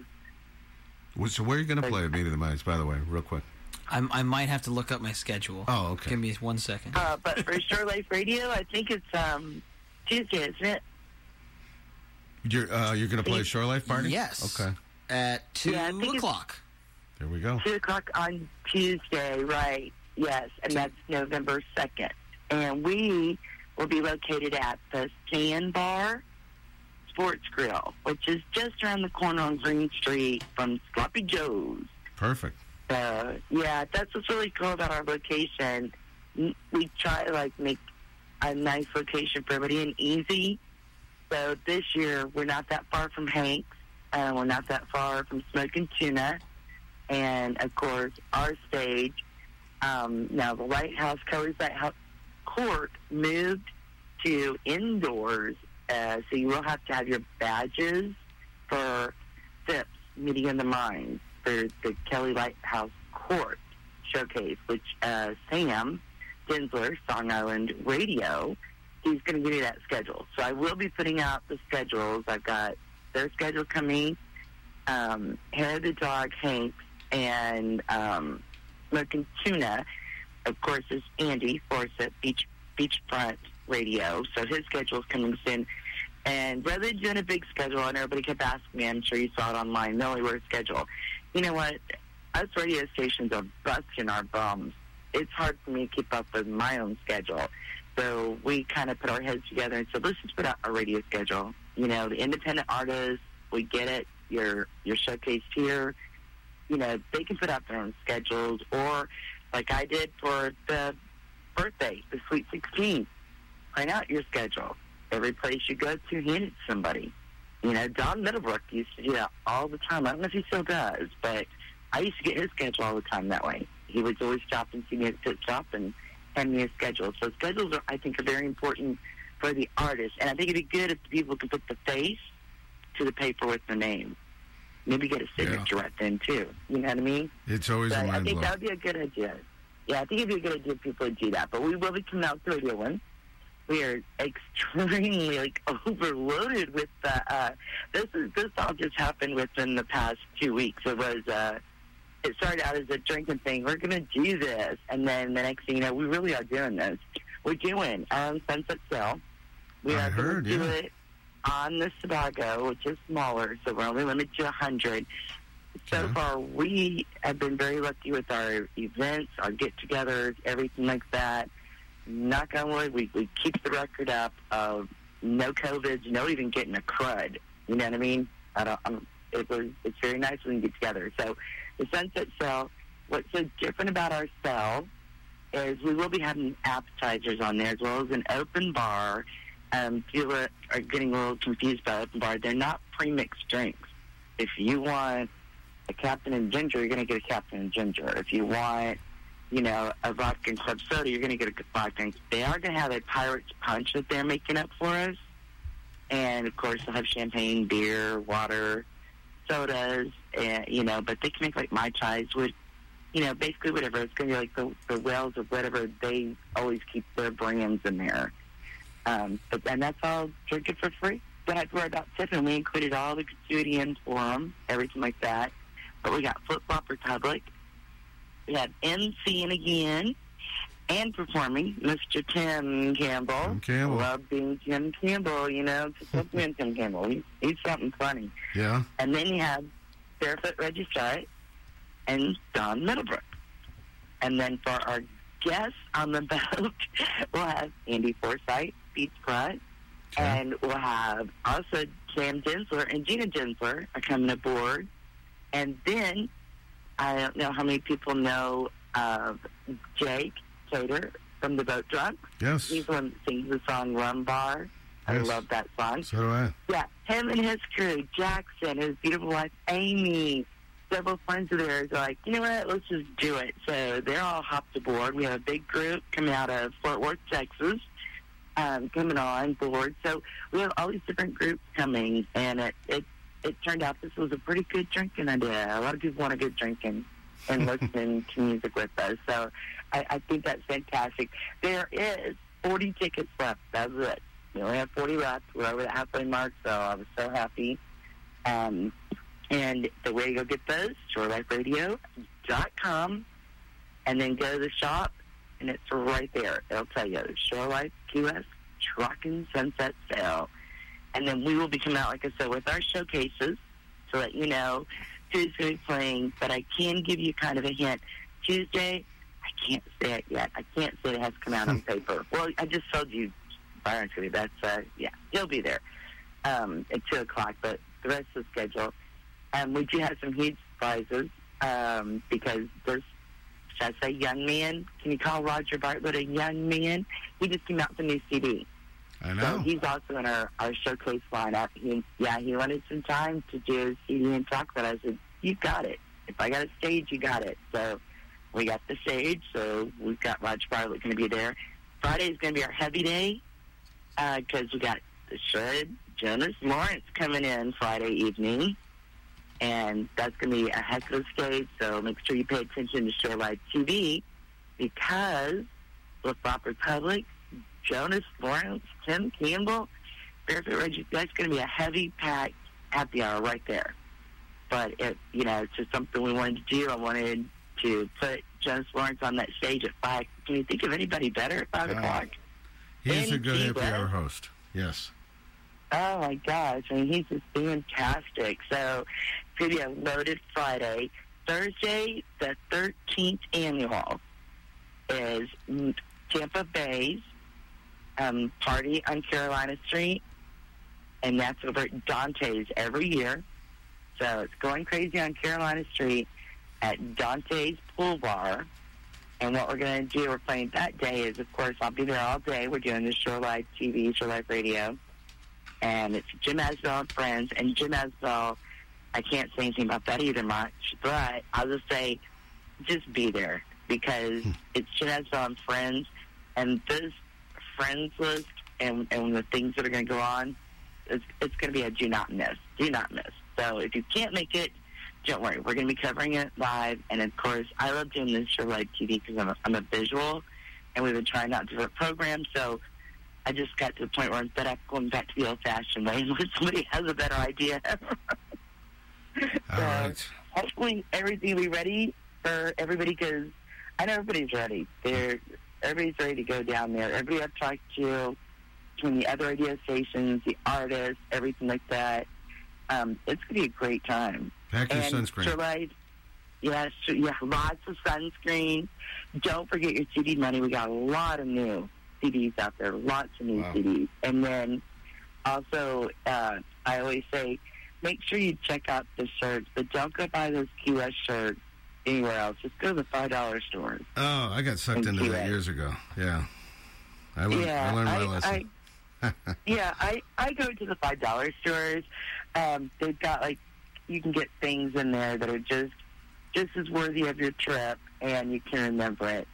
Well, So where are you going to play at Meeting of the Minds, by the way, real quick? I'm, I might have to look up my schedule. Oh, okay. Give me one second. Uh, but for Shore Life Radio, I think it's um, Tuesday, isn't it? You're uh, you're going to play a Shore Life party? Yes. Okay. At two Yeah, I think it's- o'clock. There we go. Two o'clock on Tuesday, right? Yes, and that's November second. And we will be located at the Sandbar Sports Grill, which is just around the corner on Greene Street from Sloppy Joe's. Perfect. So yeah, that's what's really cool about our location. We try to like make a nice location for everybody and easy. So this year we're not that far from Hanks, and we're not that far from Smoking Tuna, and of course our stage. Um, now the Lighthouse, Kelly's Lighthouse Court moved to indoors, uh, so you will have to have your badges for FIPS meeting in the mines for the Kelly Lighthouse Court showcase, which uh, Sam Dinsler, Song Island Radio, he's going to give you that schedule. So I will be putting out the schedules. I've got their schedule coming, um, Hair of the Dog, Hanks, and um, Smoking Tuna. Of course, is Andy Forsett, Beach Beachfront Radio. So his schedule's coming soon. And rather than doing a big schedule, and everybody kept asking me, I'm sure you saw it online, Millie, where's schedule? You know what? Us radio stations are busting our bums. It's hard for me to keep up with my own schedule. So we kind of put our heads together and said, let's just put out a radio schedule. You know, the independent artists, we get it. You're, you're showcased here. You know, they can put out their own schedules. Or, like I did for the birthday, the Sweet 16, print out your schedule. Every place you go to, hand it to somebody. You know, Don Middlebrook used to do that all the time. I don't know if he still does, but I used to get his schedule all the time that way. He would always stop and see me at Pit Stop and hand me a schedule. So schedules, are, I think, are very important for the artist. And I think it'd be good if the people could put the face to the paper with the name. Maybe get a signature right then, too. You know what I mean? It's always So a I mind think blow. that would be a good idea. Yeah, I think it'd be a good idea if people would do that. But we will be coming out with the radio one. We are extremely like overloaded with uh, uh this is this all just happened within the past two weeks. It was uh it started out as a drinking thing. We're gonna do this and then the next thing you know, we really are doing this. We're doing um Sunset Sail. We I are heard, gonna do yeah. it on the Sebago, which is smaller, so we're only limited to a hundred so Okay. far we have been very lucky with our events, our get-togethers, everything like that. Knock on wood, we, we keep the record up of no COVID, no even getting a crud. You know what I mean? I don't. I'm, it was. It's very nice when we get together. So the Sunset Cell. What's so different about our cell is we will be having appetizers on there as well as an open bar. Um, people are, are getting a little confused about open bar. They're not pre-mixed drinks. If you want a Captain and Ginger, you're going to get a Captain and Ginger. If you want, you know, a vodka and club soda, you're going to get a vodka. And they are going to have a Pirate's Punch that they're making up for us. And, of course, they'll have champagne, beer, water, sodas, and, you know, but they can make, like, Mai Tais with, you know, basically whatever. It's going to be like the, the whales or whatever. They always keep their brands in there. Um, but and that's all drink it for free. Don't have to worry about tipping. We included all the gratuity in for them, everything like that. But we got Flip Flop Republic. We had MCing again and performing Mr. Tim Campbell. Tim Campbell. Love being Tim Campbell, you know. Just love being Tim Campbell. He's, he's something funny. Yeah. And then you have Barefoot Reggie Strite and Don Middlebrook. And then for our guests on the boat, we'll have Andy Forsythe, Beats Pratt, Okay. and we'll have also Sam Dinsler and Gina Dinsler are coming aboard. And then I don't know how many people know of Jake Cater from the Boat Drunk. Yes. He's the one that sings the song Rum Bar. I Yes. love that song. So do I. Yeah, him and his crew, Jackson, his beautiful wife, Amy, several friends of theirs are like, you know what, let's just do it. So they're all hopped aboard. We have a big group coming out of Fort Worth, Texas, um, coming on board. So we have all these different groups coming, and it, it, it turned out this was a pretty good drinking idea. A lot of people want to get drinking and listening to music with us. So I, I think that's fantastic. There is 40 tickets left. That's it. We only have 40 left. We're over the halfway mark, so I was so happy. Um, and the way to go get those, shoreliferadio.com, and then go to the shop, and it's right there. It'll tell you, Shore Life Key West Trucking Sunset Sail. And then we will be coming out, like I said, with our showcases to let you know who's going to be playing. But I can give you kind of a hint. Tuesday, I can't say it yet. I can't say it has come out on paper. Well, I just told you Byron's going to be. That's, uh, yeah, he'll be there um, at 2 o'clock. But the rest of the schedule, um, we do have some huge surprises um, because there's, should I say, young man? Can you call Roger Bartlett a young man? He just came out with a new CD. I So know. he's also in our, our showcase lineup. He, yeah, he wanted some time to do a CD and talk, but I said, you got it. If I got a stage, you got it. So we got the stage, so we've got Roger Bartlett going to be there. Friday is going to be our heavy day because we got the Shred Jonas Lawrence coming in Friday evening. And that's going to be a heck of a stage, so make sure you pay attention to Shore Live TV because Flip Flop Republic Jonas Lawrence, Tim Campbell, Barefoot Reggie. That's going to be a heavy packed happy hour right there. But it, you know, it's just something we wanted to do. I wanted to put Jonas Lawrence on that stage at five. Can you think of anybody better at five Uh, o'clock? He's a in good happy hour host. Yes. Oh my gosh! I mean, he's just fantastic. So a loaded Friday. Thursday, the thirteenth annual, is Tampa Bay's um, party on Carolina Street, and that's over at Dante's every year. So it's going crazy on Carolina Street at Dante's Pool Bar. And what we're going to do, we're playing that day is, of course, I'll be there all day. We're doing the Shore Live TV, Shore Live Radio and it's Jim Asbell and Friends. And Jim Asbell, I can't say anything about that either much, but I'll just say, just be there because hmm. it's Jim Asbell and Friends, and this Friends list and and the things that are going to go on, it's it's going to be a do not miss, do not miss. So if you can't make it. Don't worry, we're going to be covering it live, and of course, I love doing this show live TV because I'm a, I'm a visual, and we've been trying out different programs. So I just got to the point where I'm fed up going back to the old-fashioned way unless somebody has a better idea. All So, right. Hopefully, everything will be ready for everybody because I know everybody's ready. They're everybody's ready to go down there. Everybody I've talked to, between the other radio stations, the artists, everything like that. Um, it's going to be a great time. Pack your and sunscreen. July, yes, yeah, lots of sunscreen. Don't forget your CD money. We got a lot of new CDs out there, lots of new Wow. CDs. And then also, uh, I always say, make sure you check out the shirts, but don't go buy those Key West shirts anywhere else. Just go to the five dollar stores. Oh, I got sucked Thank into that years ago. Yeah. I learned, yeah, I learned my I, lesson. I, yeah, I I go to the five dollar stores. Um, they've got like you can get things in there that are just just as worthy of your trip, and you can remember it.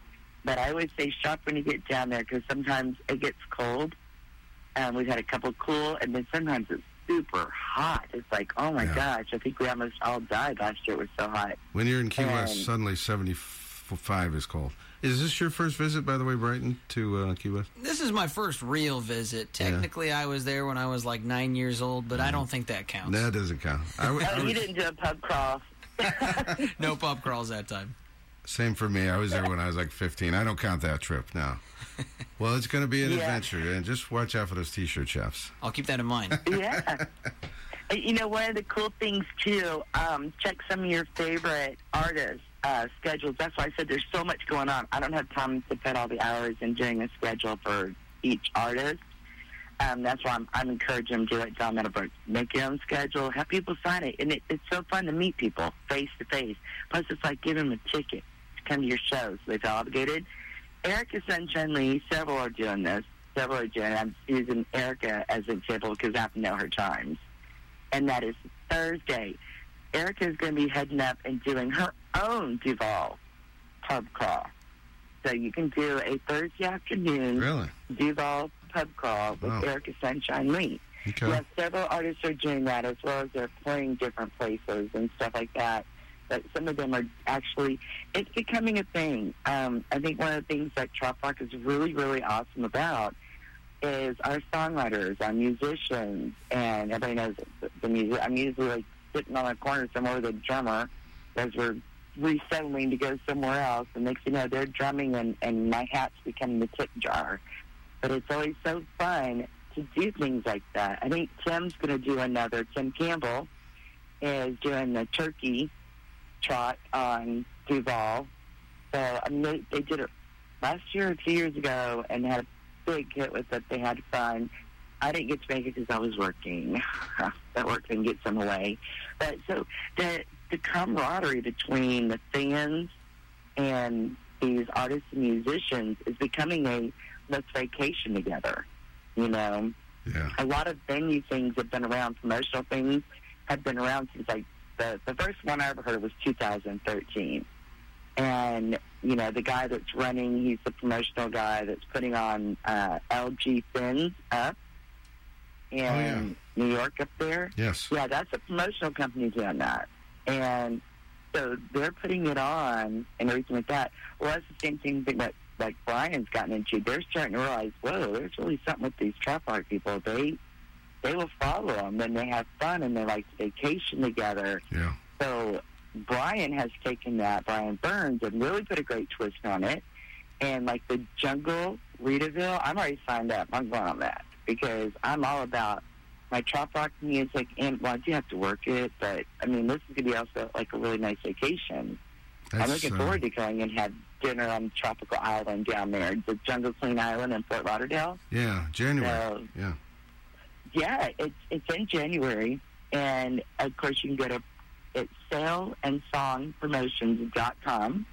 But I always say shop when you get down there because sometimes it gets cold. Um, we've had a couple cool, and then sometimes it's super hot. It's like, oh my Yeah. gosh, I think we almost all died last year. It was so hot. when you're in Key West, and- suddenly 75 is cold. Is this your first visit, by the way, Brighton, to uh, Key West? This is my first real visit. Technically, I was there when I was like nine years old, but I don't think that counts. That doesn't count. I, w- I Oh, you didn't do a pub crawl. no pub crawls that time. Same for me. I was there when I was like 15. I don't count that trip now. Well, it's going to be an Yeah. adventure, and just watch out for those T-shirt chefs. I'll keep that in mind. yeah. You know, one of the cool things too. Um, check some of your favorite artists' uh, schedules. That's why I said there's so much going on. I don't have time to put all the hours in doing a schedule for each artist. Um, that's why I'm, I'm encouraging them to do it. John Meadowbrook. Make your own schedule. Have people sign it, and it, it's so fun to meet people face to face. Plus, it's like giving them a ticket to come to your shows. They feel obligated. Erica Sunshine Lee, several are doing this. Several are doing it. I'm using Erica as an example because I have to know her times. And that is Thursday. Erica is going to be heading up and doing her own Duval pub crawl. So you can do a Thursday afternoon Really? Duval pub crawl with Wow. Erica Sunshine Lee. Okay. Yes, several artists are doing that as well as they're playing different places and stuff like that. But some of them are actually, it's becoming a thing. Um, I think one of the things that Trop Rock is really, really awesome about is our songwriters, our musicians, and everybody knows the, music. I'm usually like sitting on a corner somewhere with a drummer as we're resettling to go somewhere else. And next you know, they're drumming and, and my hat's becoming the tip jar. But it's always so fun to do things like that. I think Tim's going to do another. Tim Campbell is doing the turkey trot on Duval. So I mean, they, they did it last year or two years ago and had a big hit with it. They had fun. I didn't get to make it because I was working. that work can get some away. But so the the camaraderie between the fans and these artists and musicians is becoming a let's vacation together. You know, Yeah. a lot of venue things have been around. Promotional things have been around since like the the first one I ever heard was 2013. And you know, the guy that's running, he's the promotional guy that's putting on uh, LG Fins up in New York up there. Yes. Yeah, that's a promotional company doing that. And so they're putting it on and everything like that. Well, that's the same thing that like Brian's gotten into. They're starting to realize, whoa, there's really something with these trop rock people. They they will follow them and they have fun and they like to vacation together. Yeah. So Brian has taken that, Brian Burns, and really put a great twist on it. And like the Jungle, Reedaville, I'm already signed up. I'm going on that because I'm all about my trop rock music. And well, I do have to work it, but I mean, this is going to be also like a really nice vacation. I'm That's, looking uh, forward to going and have dinner on Tropical Island down there, the Jungle Queen Island in Fort Lauderdale. Yeah, January. So yeah. Yeah, it's it's in January, and of course you can go to it's sailandsongpromotions.com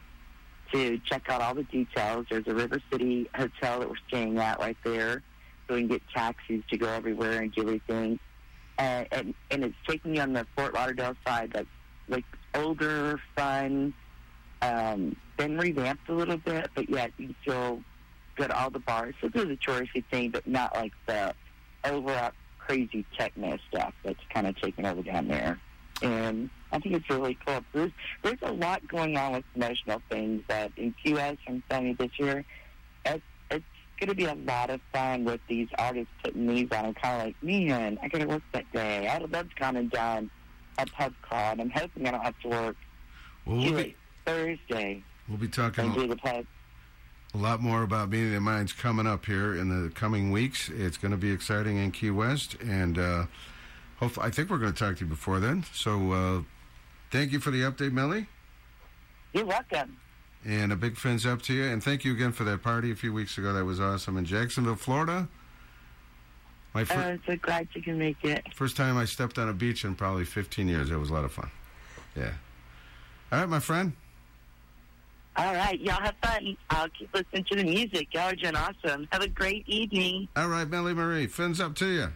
to check out all the details. There's a River City hotel that we're staying at right there, so we can get taxis to go everywhere and do everything. Uh, and and it's taking you on the Fort Lauderdale side, that's like older, fun, um, been revamped a little bit, but yet you still go to all the bars. So do the touristy thing, but not like the over up crazy techno stuff that's kind of taken over down there. And I think it's really cool. There's, there's a lot going on with promotional things that in QS and Sony this year. It's, it's going to be a lot of fun with these artists putting these on. I'm kind of like, man, I got to work that day. I would love to come and done a pub crawl, and I'm hoping I don't have to work Well, we'll be, Thursday we'll be and talking do the pub. A lot more about Meeting of Minds coming up here in the coming weeks. It's going to be exciting in Key West, and uh, hope, I think we're going to talk to you before then. So uh, thank you for the update, Melly, You're welcome. and a big fins up to you. And thank you again for that party a few weeks ago. That was awesome in Jacksonville, Florida. My fir- I'm so glad you can make it. first time I stepped on a beach in probably 15 years. It was a lot of fun. Yeah. All right, my friend. All right, y'all have fun. I'll keep listening to the music. Y'all are doing awesome. Have a great evening. All right, Melly Marie, fins up to you.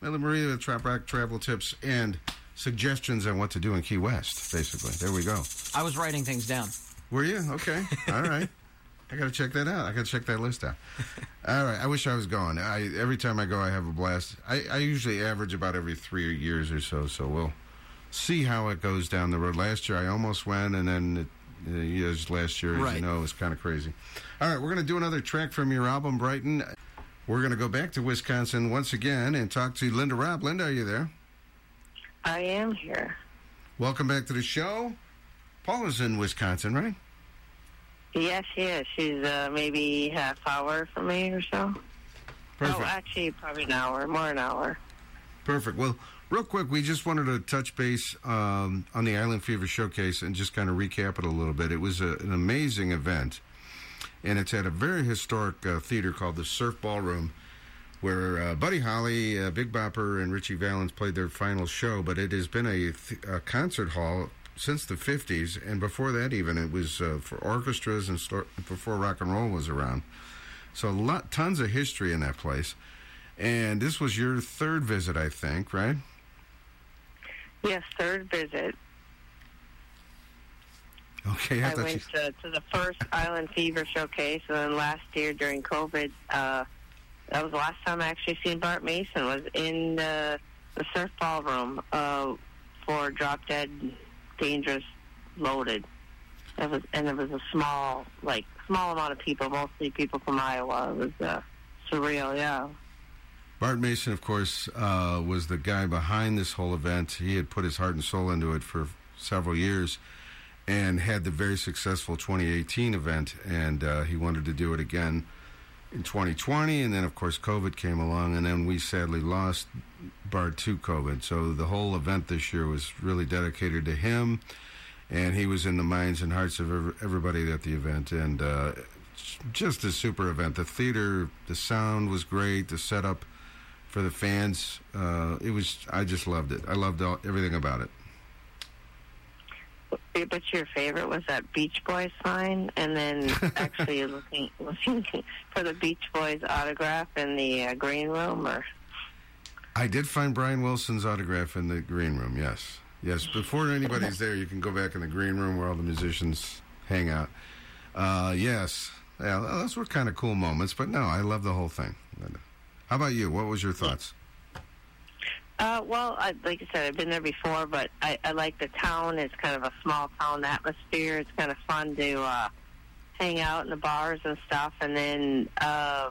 Melly Marie with Trop Rock travel tips and suggestions on what to do in Key West, basically. There we go. I was writing things down. Were you? Okay. All right. I got to check that out. I got to check that list out. All right. I wish I was going. I Every time I go, I have a blast. I, I usually average about every three years or so, so we'll see how it goes down the road. Last year, I almost went, and then it, years last year, as Right. you know, it was kind of crazy. All right. We're going to do another track from your album, Brighton. We're going to go back to Wisconsin once again and talk to Linda Robb. Linda, are you there? I am here. Welcome back to the show. Paul is in Wisconsin, right? Yes, he is. She's uh, maybe half hour from me or so. Perfect. Oh, actually, probably an hour, more an hour. Perfect. Well, real quick, we just wanted to touch base um, on the Island Fever Showcase and just kind of recap it a little bit. It was a, an amazing event, and it's at a very historic uh, theater called the Surf Ballroom, where uh, Buddy Holly, uh, Big Bopper, and Ritchie Valens played their final show. But it has been a, th- a concert hall since the 50s, and before that, even, it was uh, for orchestras and before rock and roll was around. So, lot, tons of history in that place. And this was your third visit, I think, right? Yes, third visit. Okay, I, I went you. to, to the first Island Fever showcase, and then last year during COVID, uh, that was the last time I actually seen Bart Mason. Was in the, the surf ballroom uh, for Drop Dead, Dangerous, Loaded. It was, and it was a small, like small amount of people, mostly people from Iowa. It was uh, surreal, yeah. Bart Mason, of course, uh, was the guy behind this whole event. He had put his heart and soul into it for several years and had the very successful 2018 event, and uh, he wanted to do it again in 2020. And then, of course, COVID came along, and then we sadly lost Bart to COVID. So the whole event this year was really dedicated to him, and he was in the minds and hearts of everybody at the event. And uh, just a super event. The theater, the sound was great, the setup for the fans. Uh, it was. I just loved it. I loved all, everything about it. But your favorite was that Beach Boys sign, and then actually looking looking for the Beach Boys autograph in the uh, green room, or I did find Brian Wilson's autograph in the green room. Yes, yes. Before anybody's there, you can go back in the green room where all the musicians hang out. Uh, yes, yeah, those were kind of cool moments. But no, I love the whole thing. How about you? What was your thoughts? Uh, well, I, like I said, I've been there before, but I, I like the town. It's kind of a small town atmosphere. It's kind of fun to uh, hang out in the bars and stuff. And then uh,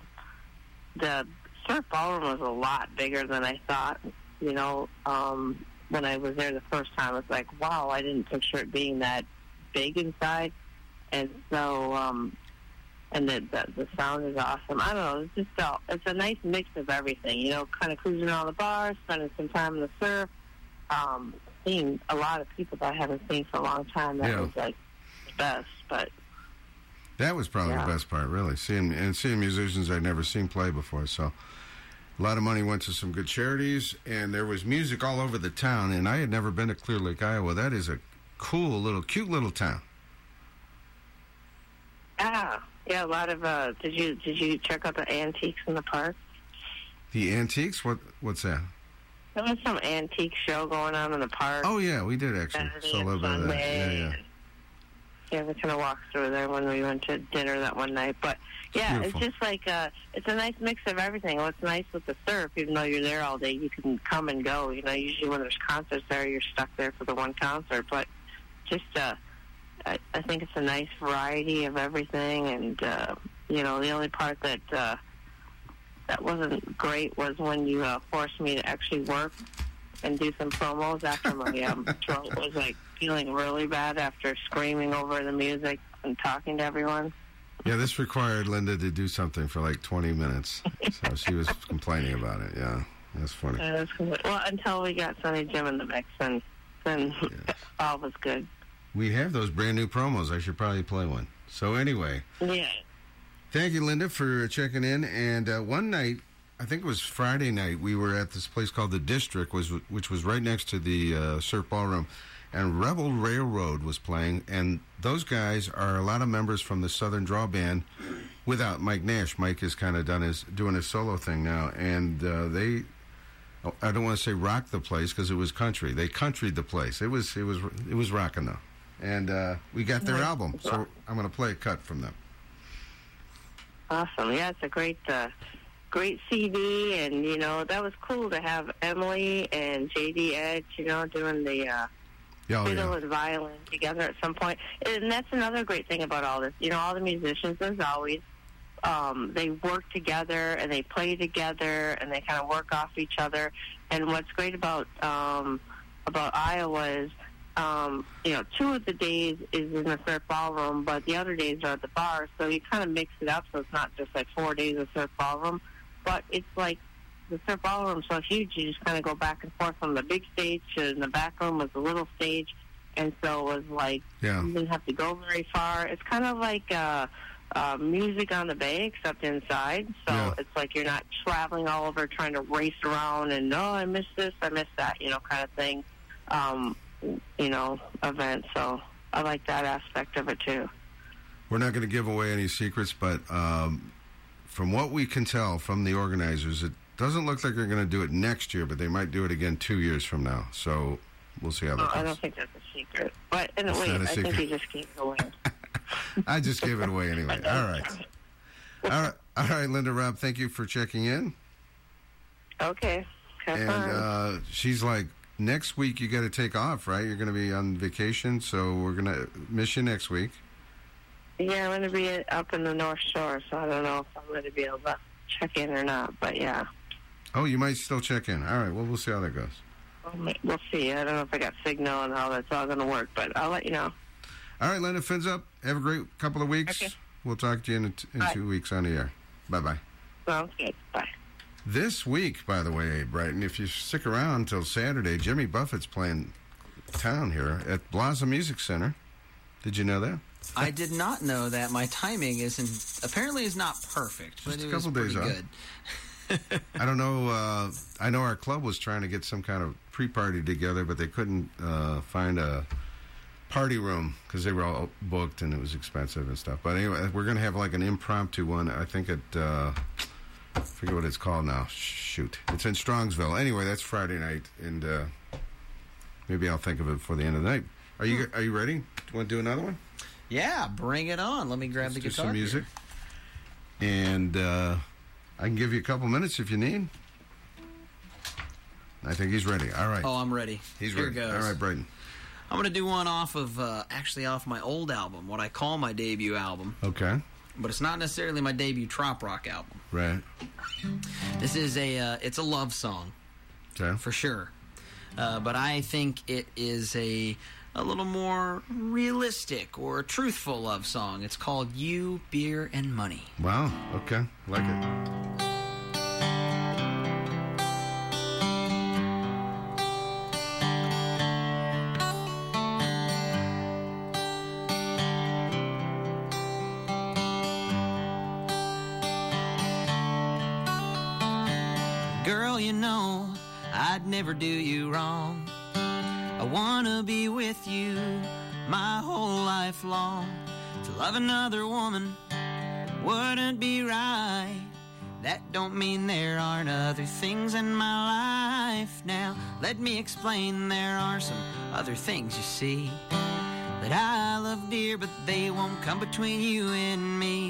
the surf ballroom was a lot bigger than I thought. You know, um, when I was there the first time, I was like, wow, I didn't picture it being that big inside. And so, um, and the, the the sound is awesome. I don't know. It's just a, it's a nice mix of everything. You know, kind of cruising around the bar, spending some time in the surf, um, seeing a lot of people that I haven't seen for a long time. That Yeah. was like the best. But That was probably Yeah. the best part, really. Seeing and seeing musicians I'd never seen play before. So a lot of money went to some good charities, and there was music all over the town. And I had never been to Clear Lake, Iowa. That is a cool little, cute little town. yeah, yeah, a lot of. uh Did you did you check out the antiques in the park? The antiques? What? What's that? There was some antique show going on in the park. Oh yeah, we did actually. Saturday Saw a little bit of that. Yeah, yeah. Yeah, we kind of walked through there when we went to dinner that one night. But yeah, it's Beautiful. just like uh it's a nice mix of everything. What's nice with the surf, even though you're there all day, you can come and go. You know, usually when there's concerts there, you're stuck there for the one concert. But just uh, I, I think it's a nice variety of everything. And uh, you know, the only part that uh, that wasn't great was when you uh, forced me to actually work and do some promos after my um, throat was like feeling really bad after screaming over the music and talking to everyone. Yeah, this required Linda to do something for like 20 minutes. So she was complaining about it. Yeah, that's funny. That's well, until we got Sonny Jim in the mix, and then all was good. We have those brand new promos. I should probably play one. So anyway, Yeah. thank you, Linda, for checking in. And uh, one night, I think it was Friday night, we were at this place called the District, was which was right next to the uh, Surf Ballroom, and Rebel Railroad was playing. And those guys are a lot of members from the Southern Draw Band, without Mike Nash. Mike is kind of done his doing his solo thing now, and uh, they. oh, I don't want to say rock the place because it was country. They countryed the place. It was it was it was rocking though, and uh, we got their album. So I'm going to play a cut from them. Awesome. Yeah, it's a great, uh, great CD, and you know that was cool to have Emily and JD Edge, you know, doing the uh, oh, fiddle yeah. and violin together at some point. And that's another great thing about all this. You know, all the musicians, as always, um, they work together and they play together and they kind of work off each other. And what's great about um, about Iowa is, um, you know, two of the days is in the surf ballroom, but the other days are at the bar. So you kind of mix it up, so it's not just like four days of surf ballroom, but it's like the surf ballroom's so huge, you just kind of go back and forth from the big stage to the back room was the little stage, and so it was like Yeah. you didn't have to go very far. It's kind of like uh, uh, music on the bay, except inside. So Yeah. it's like you're not traveling all over trying to race around and oh, I missed this, I missed that, you know, kind of thing. Um, you know, event. So I like that aspect of it too. We're not going to give away any secrets, but um, from what we can tell from the organizers, it doesn't look like they're going to do it next year, but they might do it again two years from now. So we'll see how that Oh, I don't think that's a secret. But not a I think you just gave it away. I just gave it away anyway. All right. All right, all right, Linda Rob, thank you for checking in. Okay. Have And fun. uh, she's like, next week you got to take off, right? You're going to be on vacation, so we're going to miss you next week. yeah, I'm going to be up in the North Shore, so I don't know if I'm going to be able to check in or not. But yeah. Oh, you might still check in. All right. Well, we'll see how that goes. We'll see. I don't know if I got signal and how that's all going to work, but I'll let you know. All right, Linda, fins up. Have a great couple of weeks. Okay. We'll talk to you in, in two weeks on the air. Bye bye. Sounds good. Bye. This week, by the way, Brighton, if you stick around until Saturday, Jimmy Buffett's playing town here at Blossom Music Center. Did you know that? I did not know that my timing isn't apparently is not perfect, but Just a it was couple days pretty off. good. I don't know. Uh, I know our club was trying to get some kind of pre-party together, but they couldn't uh, find a party room because they were all booked and it was expensive and stuff. But anyway, we're going to have like an impromptu one. I think at uh, I forget what it's called now. Shoot, it's in Strongsville. Anyway, that's Friday night, and uh, maybe I'll think of it before the end of the night. Are you Are you ready? Do you want to do another one? Yeah, bring it on. Let me grab Let's the do guitar. some here. music, and uh, I can give you a couple minutes if you need. I think he's ready. All right. Oh, I'm ready. He's here ready. goes. All right, Brighton. I'm gonna do one off of uh, actually off my old album, what I call my debut album, Okay. But it's not necessarily my debut trop rock album. Right. This is a uh, it's a love song Okay. for sure, uh, but I think it is a a little more realistic or truthful love song. It's called "You, Beer, and Money." Wow. Okay. Like it. I'd never do you wrong. I wanna be with you my whole life long. To love another woman wouldn't be right. That don't mean there aren't other things in my life. Now, let me explain there are some other things you see that I love dear, but they won't come between you and me.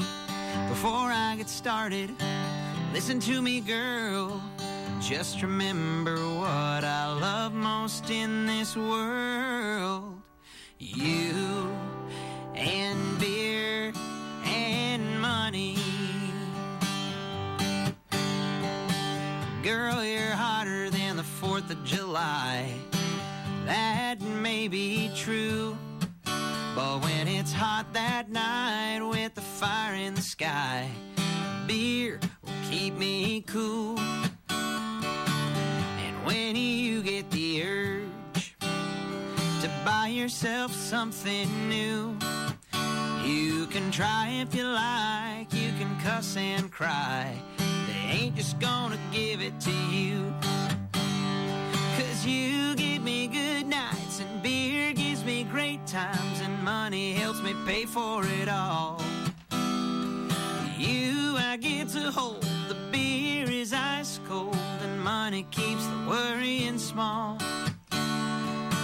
Before I get started, listen to me, girl. Just remember what I love most in this world you and beer and money. Girl, you're hotter than the 4th of July. That may be true. But when it's hot that night with the fire in the sky, beer will keep me cool. When you get the urge to buy yourself something new, you can try if you like, you can cuss and cry. They ain't just gonna give it to you. Cause you give me good nights and beer gives me great times and money helps me pay for it all. You I get to hold, is ice cold and money keeps the worrying small.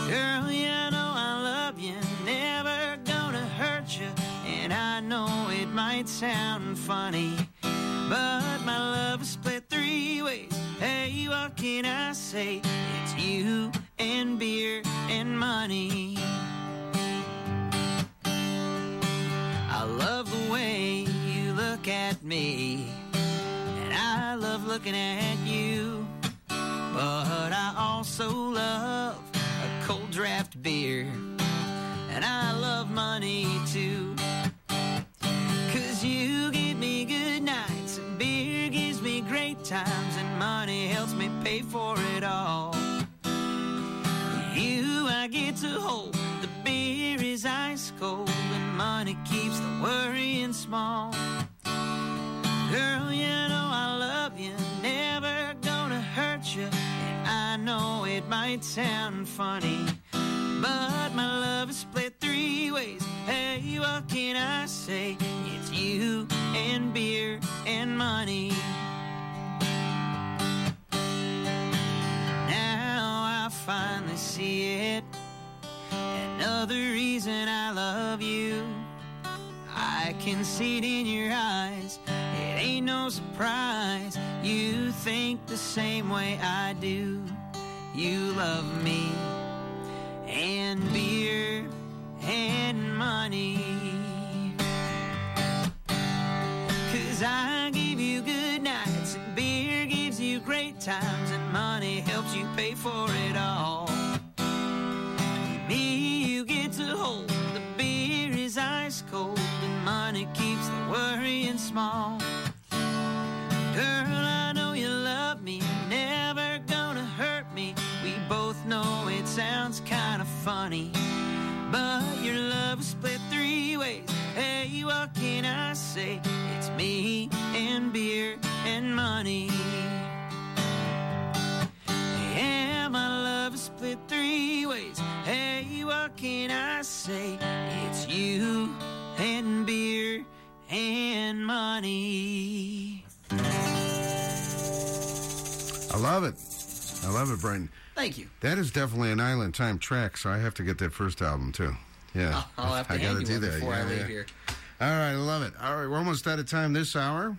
Girl, you know I love you, never gonna hurt you, and I know it might sound funny. But my love is split three ways. Hey, what can I say? It's you and beer and money. I love the way you look at me, I love looking at you. But I also love a cold draft beer, and I love money too. Cause you give me good nights, and beer gives me great times, and money helps me pay for it all. You I get to hold, the beer is ice cold, and money keeps the worrying small. Girl, you know I love you, never gonna hurt you, and I know it might sound funny. But my love is split three ways. Hey, what can I say? It's you and beer and money. Now I finally see it. Another reason I love you. I can see it in your eyes. It ain't no surprise. You think the same way I do. You love me and beer and money. Cause I give you good nights and beer gives you great times and money helps you pay for it all. Me, you get to hold. Worrying small. Girl, I know you love me, never gonna hurt me. We both know it sounds kind of funny. But your love is split three ways. Hey, what can I say? It's me and beer and money. Yeah, my love is split three ways. Hey, what can I say? It's you and beer and money. I love it. I love it, Brighton. Thank you. That is definitely an Island Time track, so I have to get that first album too. Yeah, I'll have to I gotta do that. before I Yeah, leave yeah. here. All right, I love it. All right, we're almost out of time this hour.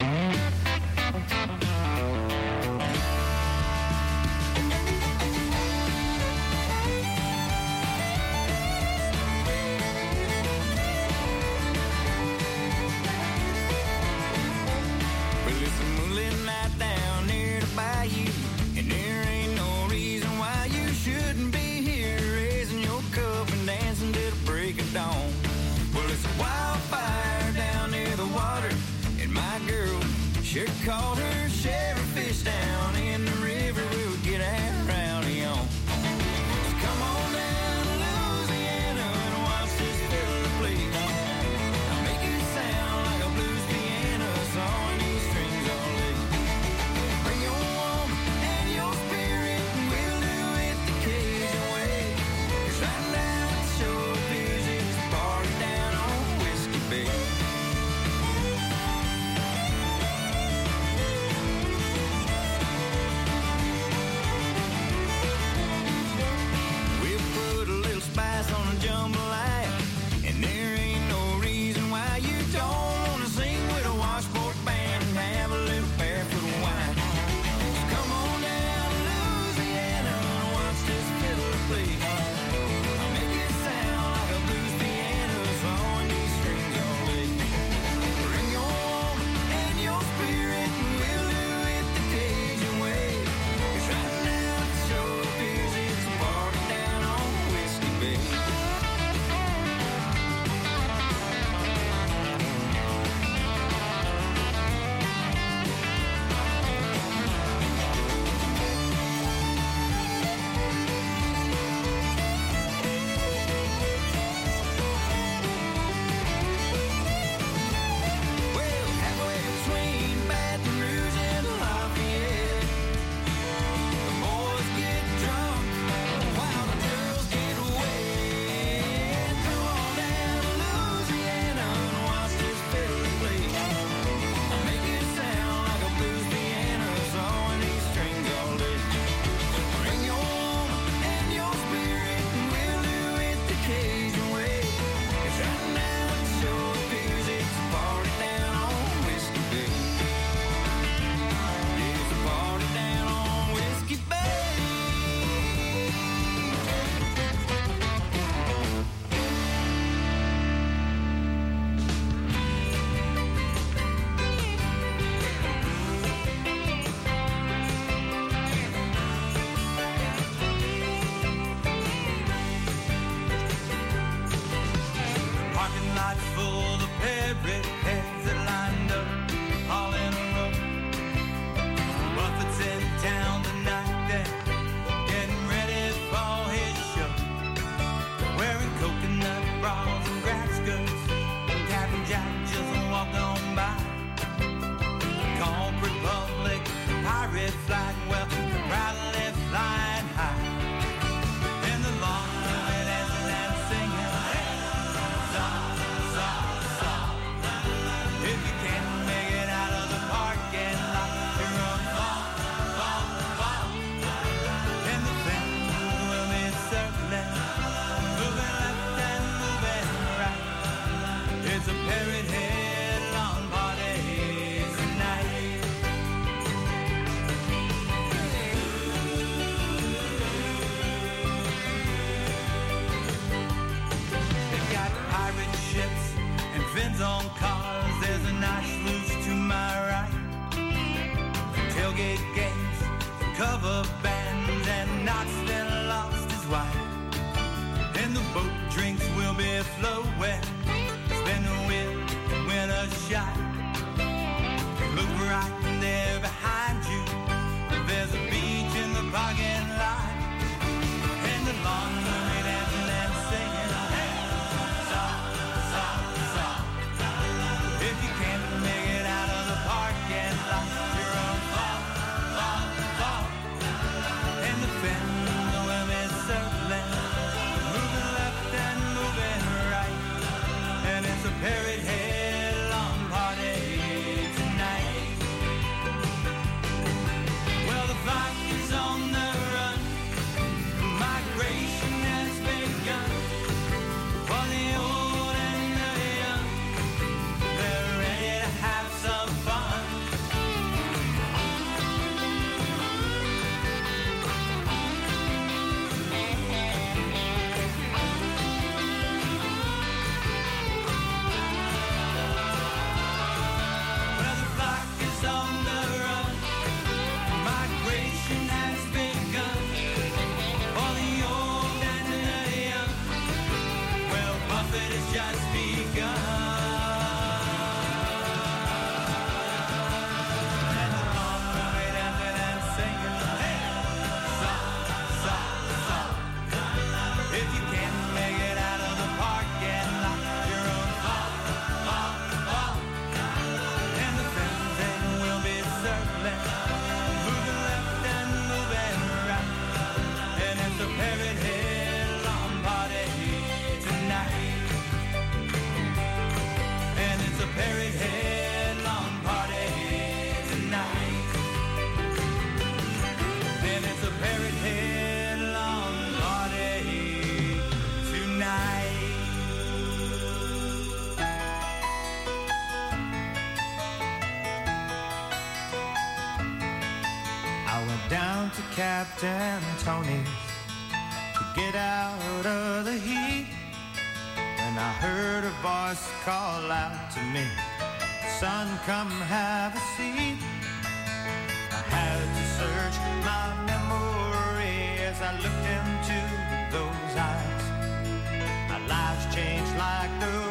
And Tony's to get out of the heat. And I heard a voice call out to me, Son, come have a seat. I had to search my memory as I looked into those eyes. My life changed like the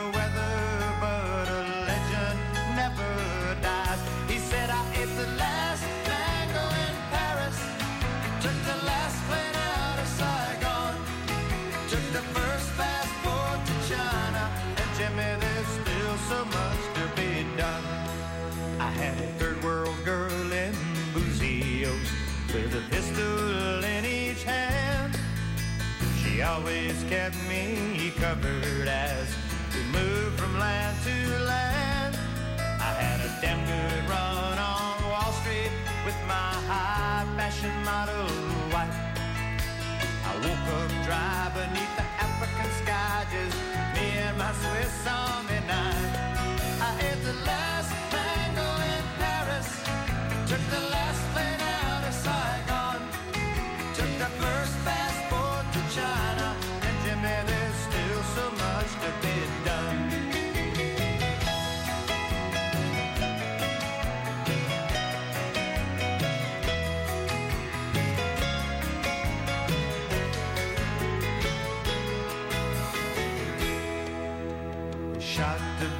kept me covered.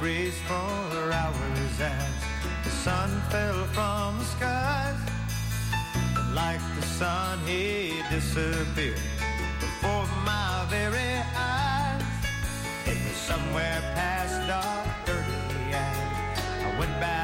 breeze for hours as the sun fell from the skies. But like the sun, he disappeared before my very eyes. It was somewhere past dark, dirty, and I went back.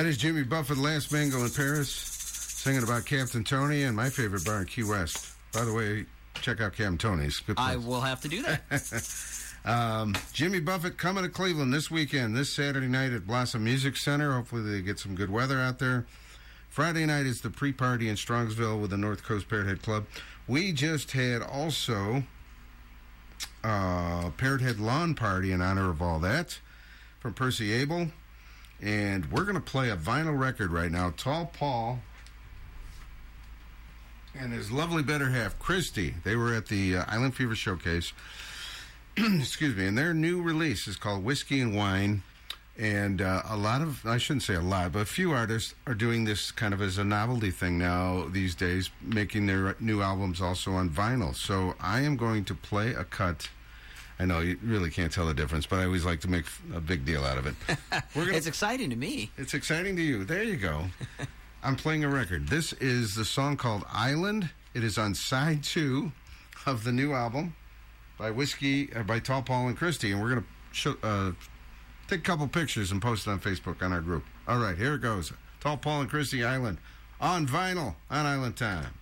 That is Jimmy Buffett, Last Mango in Paris, singing about Captain Tony and my favorite bar in Key West. By the way, check out Captain Tony's. Good I will have to do that. Um, Jimmy Buffett coming to Cleveland this weekend, this Saturday night at Blossom Music Center. Hopefully, they get some good weather out there. Friday night is the pre party in Strongsville with the North Coast Parrot Head Club. We just had also a Parrot Head Lawn Party in honor of all that from Percy Abel. And we're going to play a vinyl record right now. Tall Paul and his lovely better half, Christy. They were at the uh, Island Fever Showcase. excuse me, and their new release is called Whiskey and Wine. And uh, a lot of, I shouldn't say a lot, but a few artists are doing this kind of as a novelty thing now these days, making their new albums also on vinyl. So I am going to play a cut. I know you really can't tell the difference, but I always like to make a big deal out of it. We're gonna, it's exciting to me. it's exciting to you. There you go. I'm playing a record. This is the song called Island. It is on side two of the new album by Whiskey, uh, by Tall Paul and Christie, and we're gonna show, uh, take a couple pictures and post it on Facebook on our group. All right, here it goes. Tall Paul and Christie Island on vinyl on Island Time.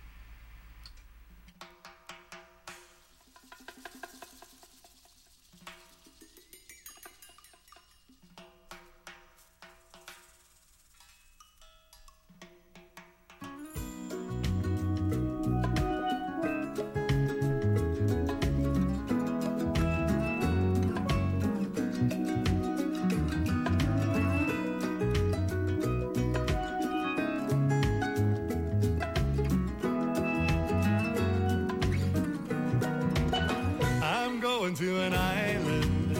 Going to an island,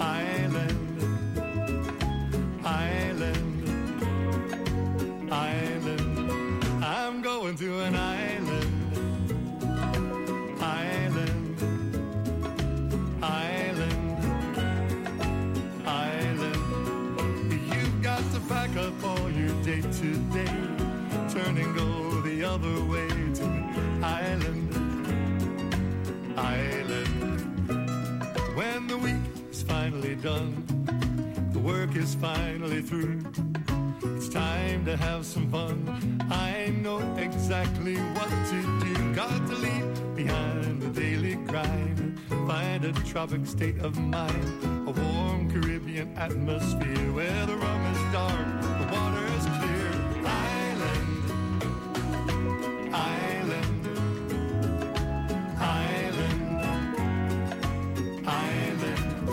island, island, island. I'm going to an island, is finally through. It's time to have some fun. I know exactly what to do. Got to leave behind the daily grind. Find a tropic state of mind. A warm Caribbean atmosphere where the rum is dark, the water is clear. Island, island, island, island.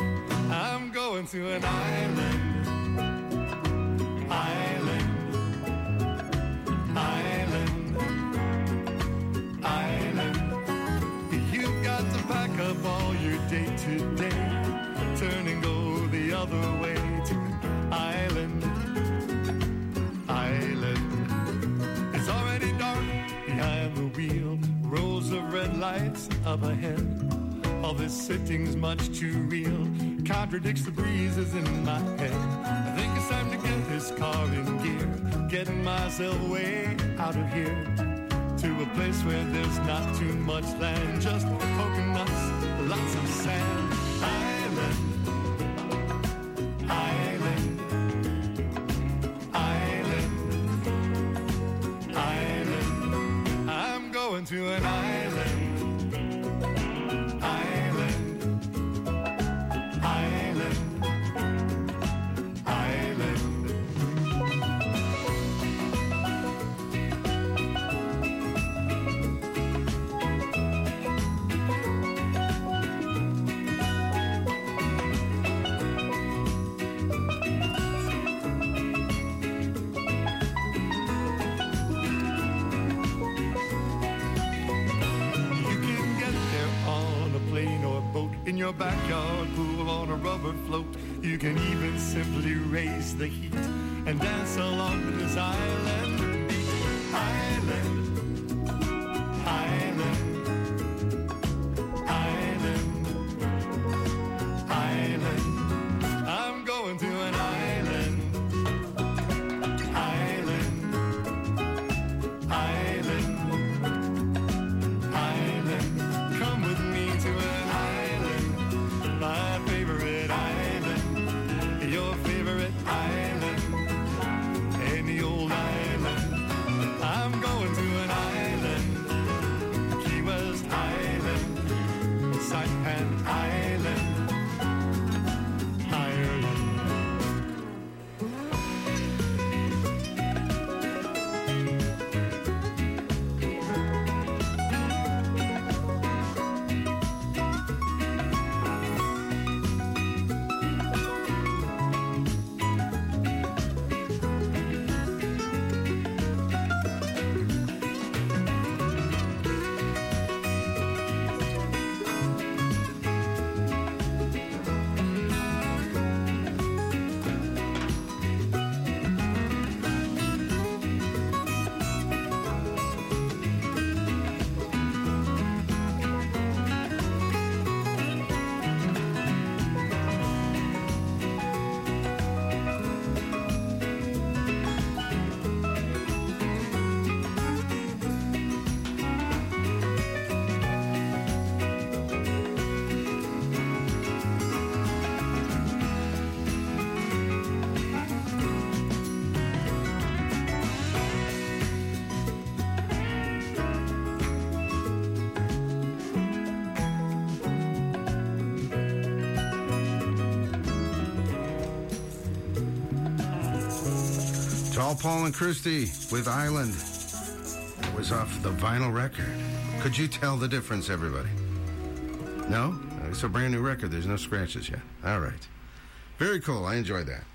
I'm going to an island, island, your day to day, turn and go the other way to an island, island. It's already dark behind the wheel, rows of red lights up ahead. All this sitting's much too real, contradicts the breezes in my head. I think it's time to get this car in gear, getting myself way out of here. To a place where there's not too much land, just coconuts, lots of sand. Island, island, island, island. I'm going to an island, the heat and dance along with this island beat. Island, island, Tall Paul and Christie with Island. It was off the vinyl record. Could you tell the difference, everybody? No? It's a brand new record. There's no scratches yet. All right. Very cool. I enjoyed that.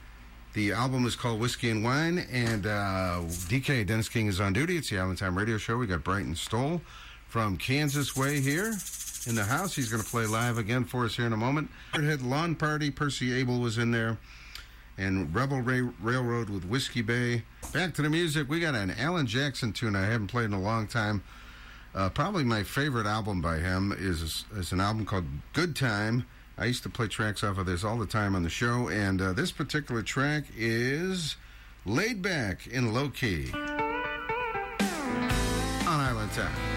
The album is called Whiskey and Wine, and uh, DK, Dennis King, is on duty. It's the Island Time Radio Show. We got Brighton Stoll from Kansas Way here in the house. He's going to play live again for us here in a moment. Had Lawn Party. Percy Abel was in there. And Rebel Ray- Railroad with Whiskey Bay. Back to the music. We got an Alan Jackson tune I haven't played in a long time. Uh, probably my favorite album by him is, is an album called Good Time. I used to play tracks off of this all the time on the show, and uh, this particular track is Laid Back in Low Key on Island Time.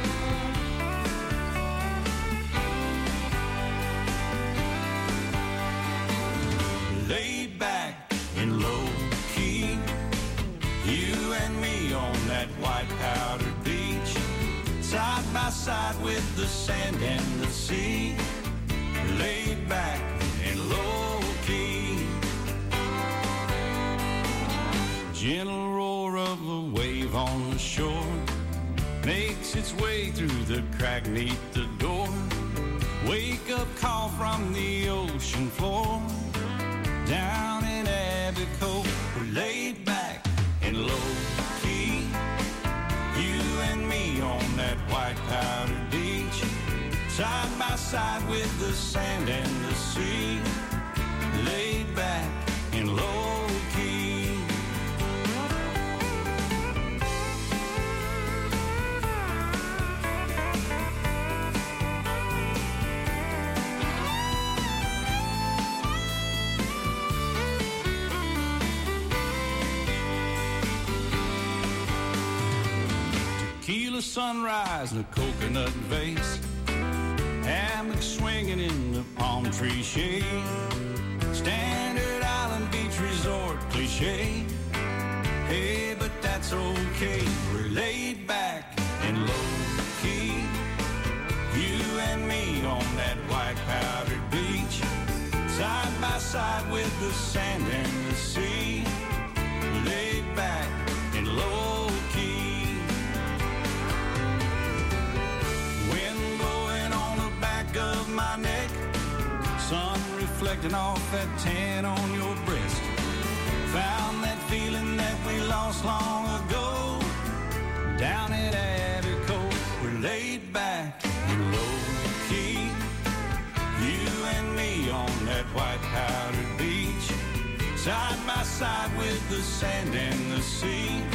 Side with the sand and the sea. Laid back and low key. Gentle roar of a wave on the shore makes its way through the crack neath the side with the sand and the sea. Laid back and low key. Tequila sunrise and a coconut vase. Swinging in the palm tree shade. Standard Island Beach Resort cliche. Hey, but that's okay. We're laid back and low key. You and me on that white powdered beach. Side by side with the sand and reflecting off that tan on your breast. Found that feeling that we lost long ago. Down at Abaco, we're laid back and low key. You and me on that white powdered beach. Side by side with the sand and the sea.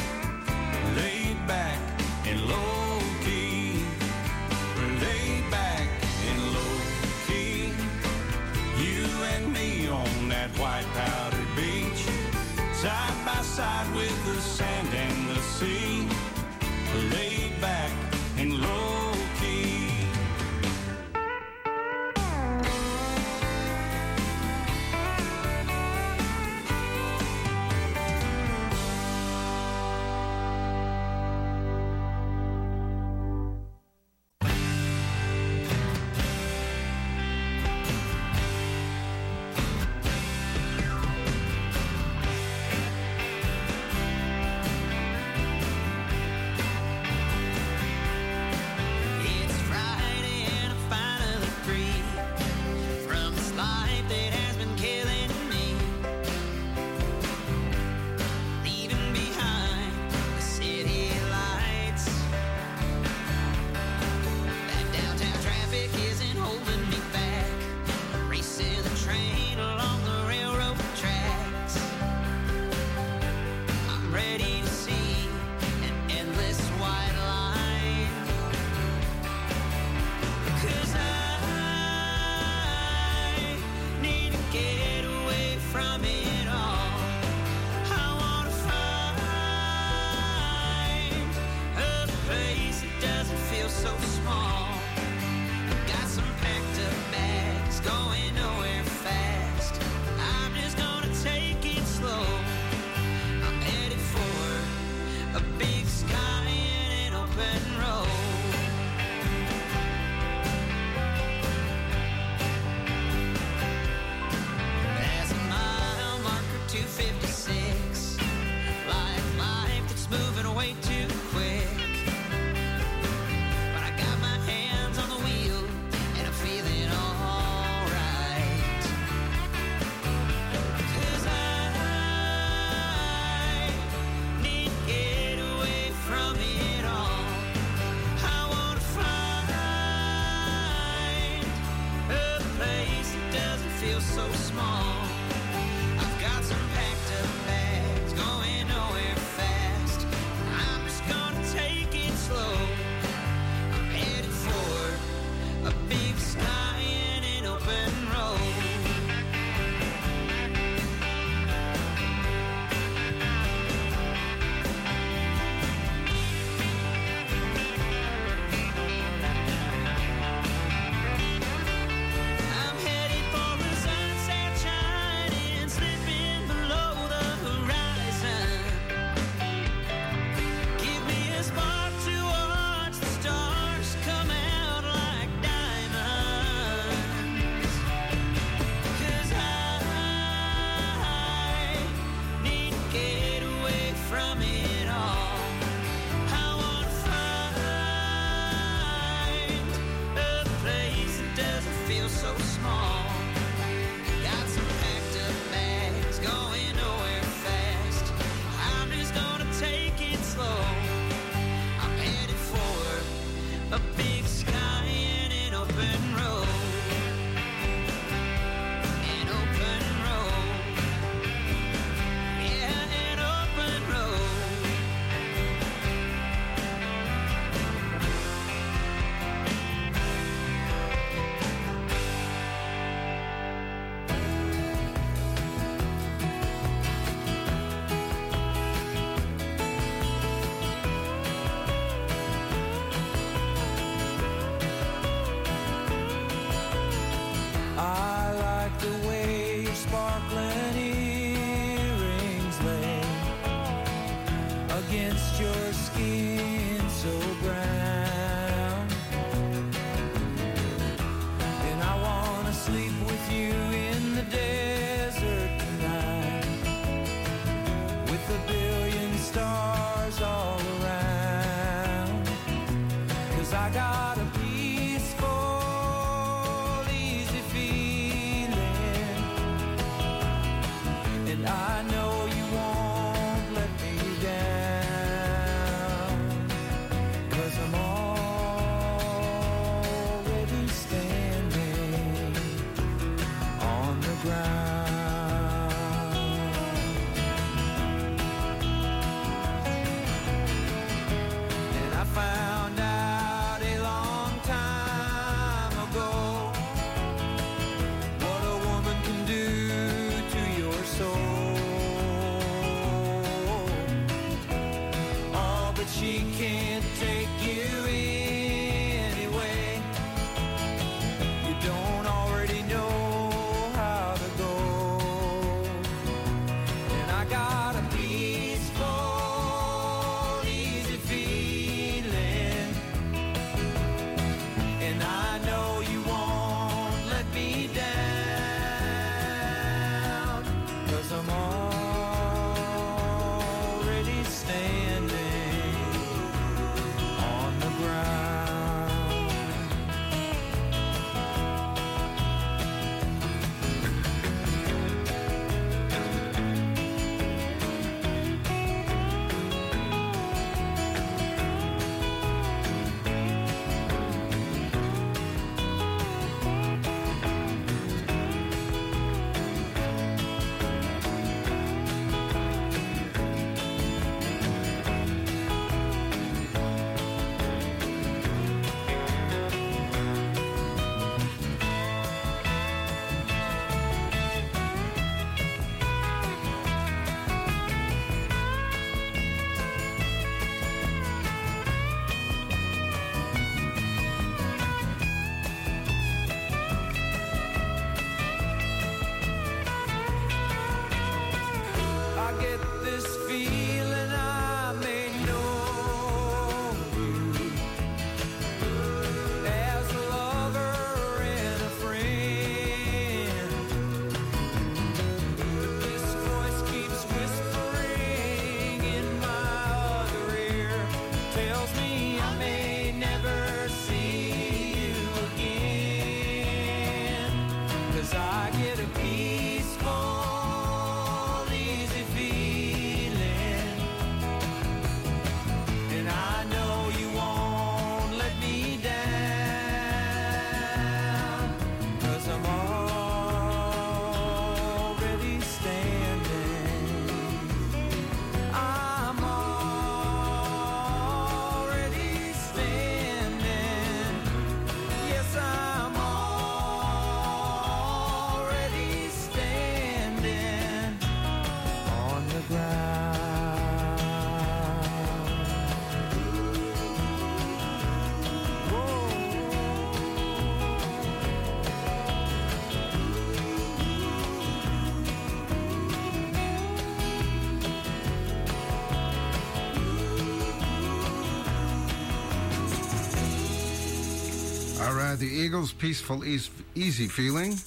Right, the Eagles' peaceful, eas- easy feeling.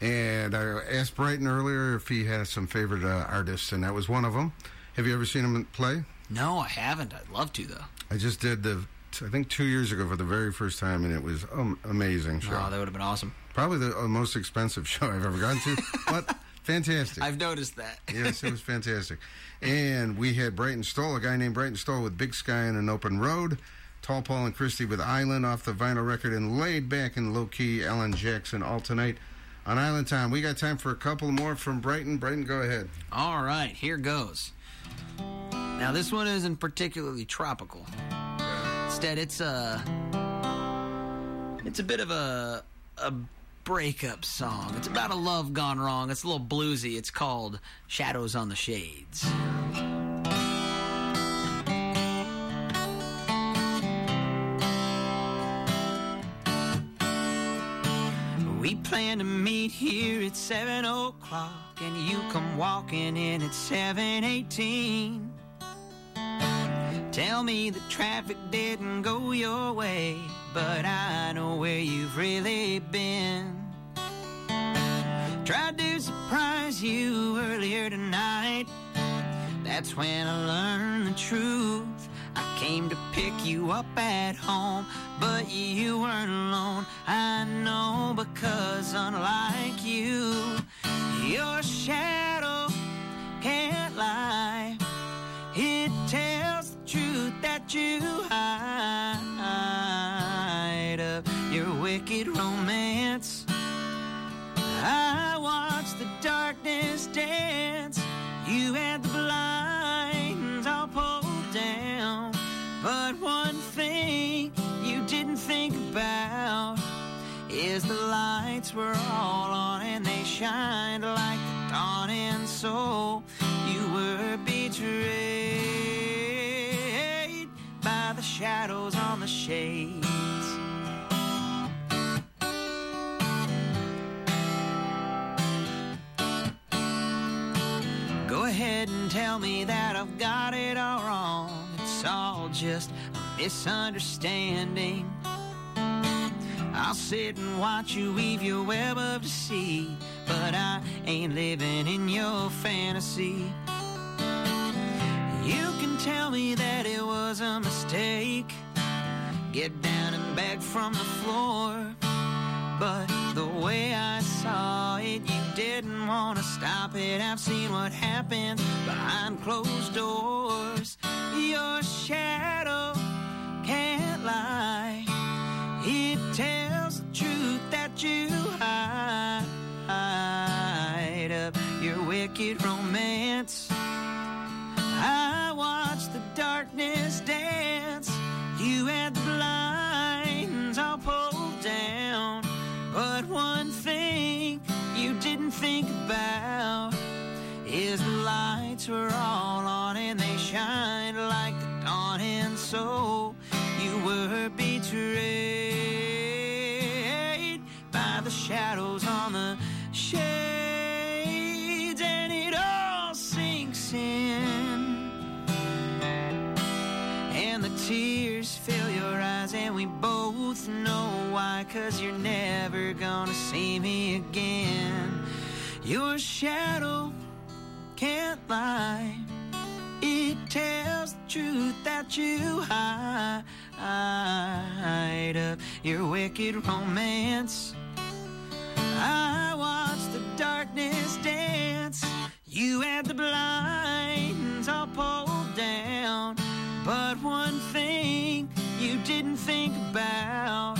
And I asked Brighton earlier if he has some favorite uh, artists, and that was one of them. Have you ever seen him play? No, I haven't. I'd love to though. I just did the, I think two years ago for the very first time, and it was um, amazing show. Oh, that would have been awesome. Probably the uh, most expensive show I've ever gone to, but fantastic. I've noticed that. yes, it was fantastic. And we had Brighton Stoll, a guy named Brighton Stoll with Big Sky and an Open Road. Tall Paul and Christie with Island off the vinyl record, and laid back and low key, Alan Jackson all tonight on Island Time. We got time for a couple more from Brighton. Brighton, go ahead. All right, here goes. Now this one isn't particularly tropical. Instead, it's a it's a bit of a a breakup song. It's about a love gone wrong. It's a little bluesy. It's called Shadows on the Shades. Plan to meet here at seven o'clock, and you come walking in at seven eighteen. Tell me the traffic didn't go your way, but I know where you've really been. Tried to surprise you earlier tonight. That's when I learned the truth. I came to pick you up at home, but you weren't alone. I know because unlike you, your shadow can't lie. It tells the truth that you hide of your wicked romance. I watched the darkness dance. You had the blinds But one thing you didn't think about is the lights were all on and they shined like the dawn. And so you were betrayed by the shadows on the shades. Go ahead and tell me that I've got it all wrong. All just a misunderstanding. I'll sit and watch you weave your web of deceit, but I ain't living in your fantasy. You can tell me that it was a mistake. Get down and beg from the floor. But the way I saw it, you didn't want to stop it. I've seen what happens behind closed doors. Your shadow can't lie. It tells the truth that you hide up your wicked romance. I watched the darkness dance. You had the blinds all pulled down. But one thing you didn't think about is the lights were all on So you were betrayed by the shadows on the shades, and it all sinks in. And the tears fill your eyes and we both know why cause you're never gonna see me again. Your shadow can't lie. It tells truth that you hide of your wicked romance I watched the darkness dance. You had the blinds all pulled down. But one thing you didn't think about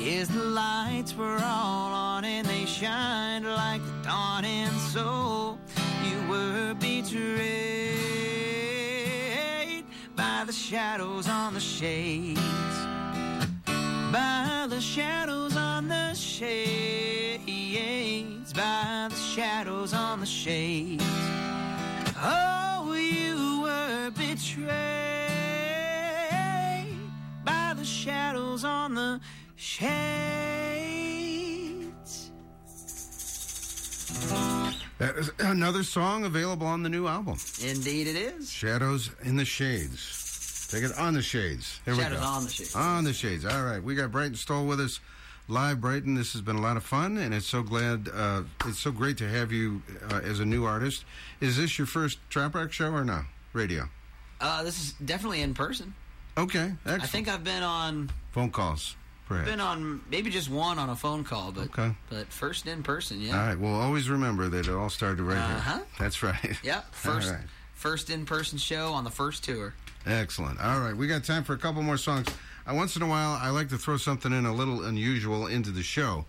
is the lights were all on and they shined like the dawn. And so you were betrayed by the shadows on the shades by the shadows on the shades, by the shadows on the shades. Oh, you were betrayed by the shadows on the shades. That is another song available on the new album, Indeed, it is. Shadows in the Shades. Take it on the Shades. There Shadows we go. on the shades. On the Shades. All right, we got Brighton Stoll with us live, Brighton. This has been a lot of fun, and it's so glad, uh, it's so great to have you uh, as a new artist. Is this your first Trop Rock show or no? Radio. Uh, this is definitely in person. Okay, excellent. I think I've been on phone calls. Perhaps. been on maybe just one on a phone call, but Okay. but first in person, yeah. All right. Well, always remember that it all started right Uh-huh. here. That's right. Yeah, first right. first in person show on the first tour. Excellent. All right, we got time for a couple more songs. Uh, once in a while, I like to throw something in a little unusual into the show,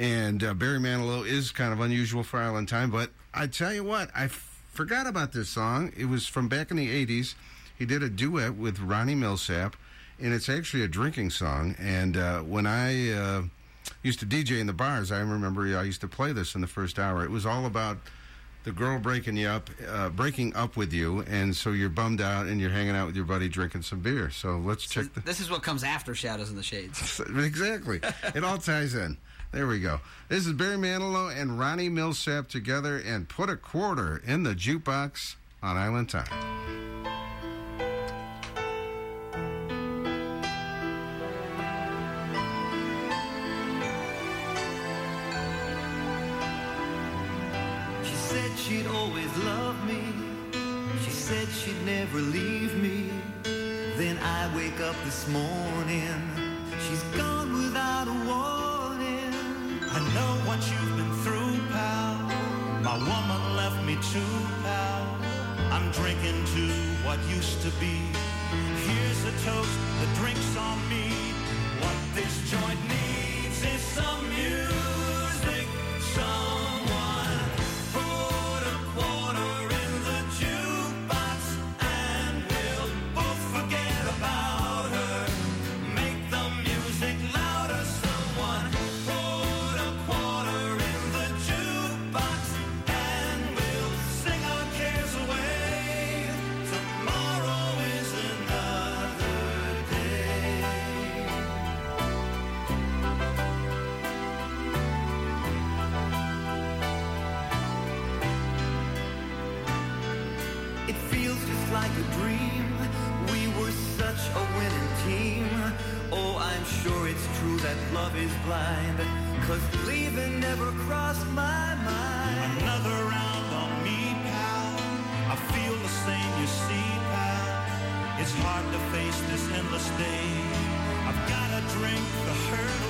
and uh, Barry Manilow is kind of unusual for Island Time. But I tell you what, I f- forgot about this song. It was from back in the '80s. He did a duet with Ronnie Milsap, and it's actually a drinking song. And uh, when I uh, used to DJ in the bars, I remember I used to play this in the first hour. It was all about the girl breaking you up, uh, breaking up with you, and so you're bummed out and you're hanging out with your buddy drinking some beer. So let's check the. This is what comes after Shadows in the Shades. exactly. It all ties in. There we go. This is Barry Manilow and Ronnie Milsap together and put a quarter in the jukebox on Island Time. She'd always love me. She said she'd never leave me. Then I wake up this morning. She's gone without a warning. I know what you've been through, pal. My woman left me too, pal. I'm drinking to what used to be. Here's a toast, the drink's on me. What this joint needs is some music. Blind. Cause leaving never crossed my mind. Another round on me, pal. I feel the same, you see, pal. It's hard to face this endless day. I've gotta drink the hurt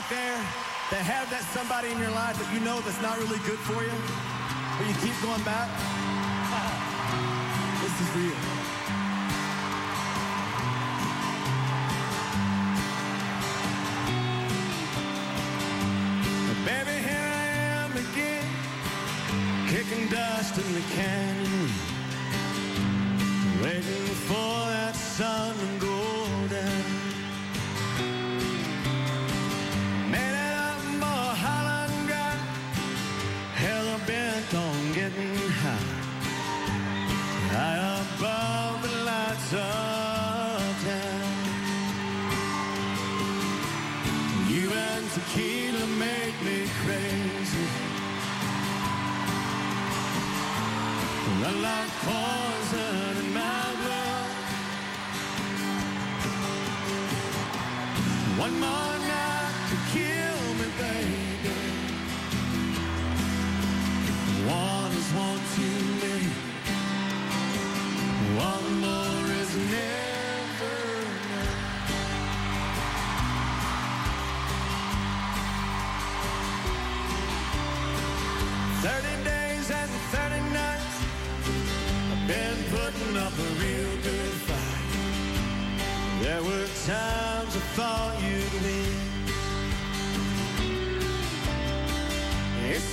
out there that have that somebody in your life that you know that's not really good for you, but you keep going back, this is you. Baby, here I am again, kicking dust in the canyon,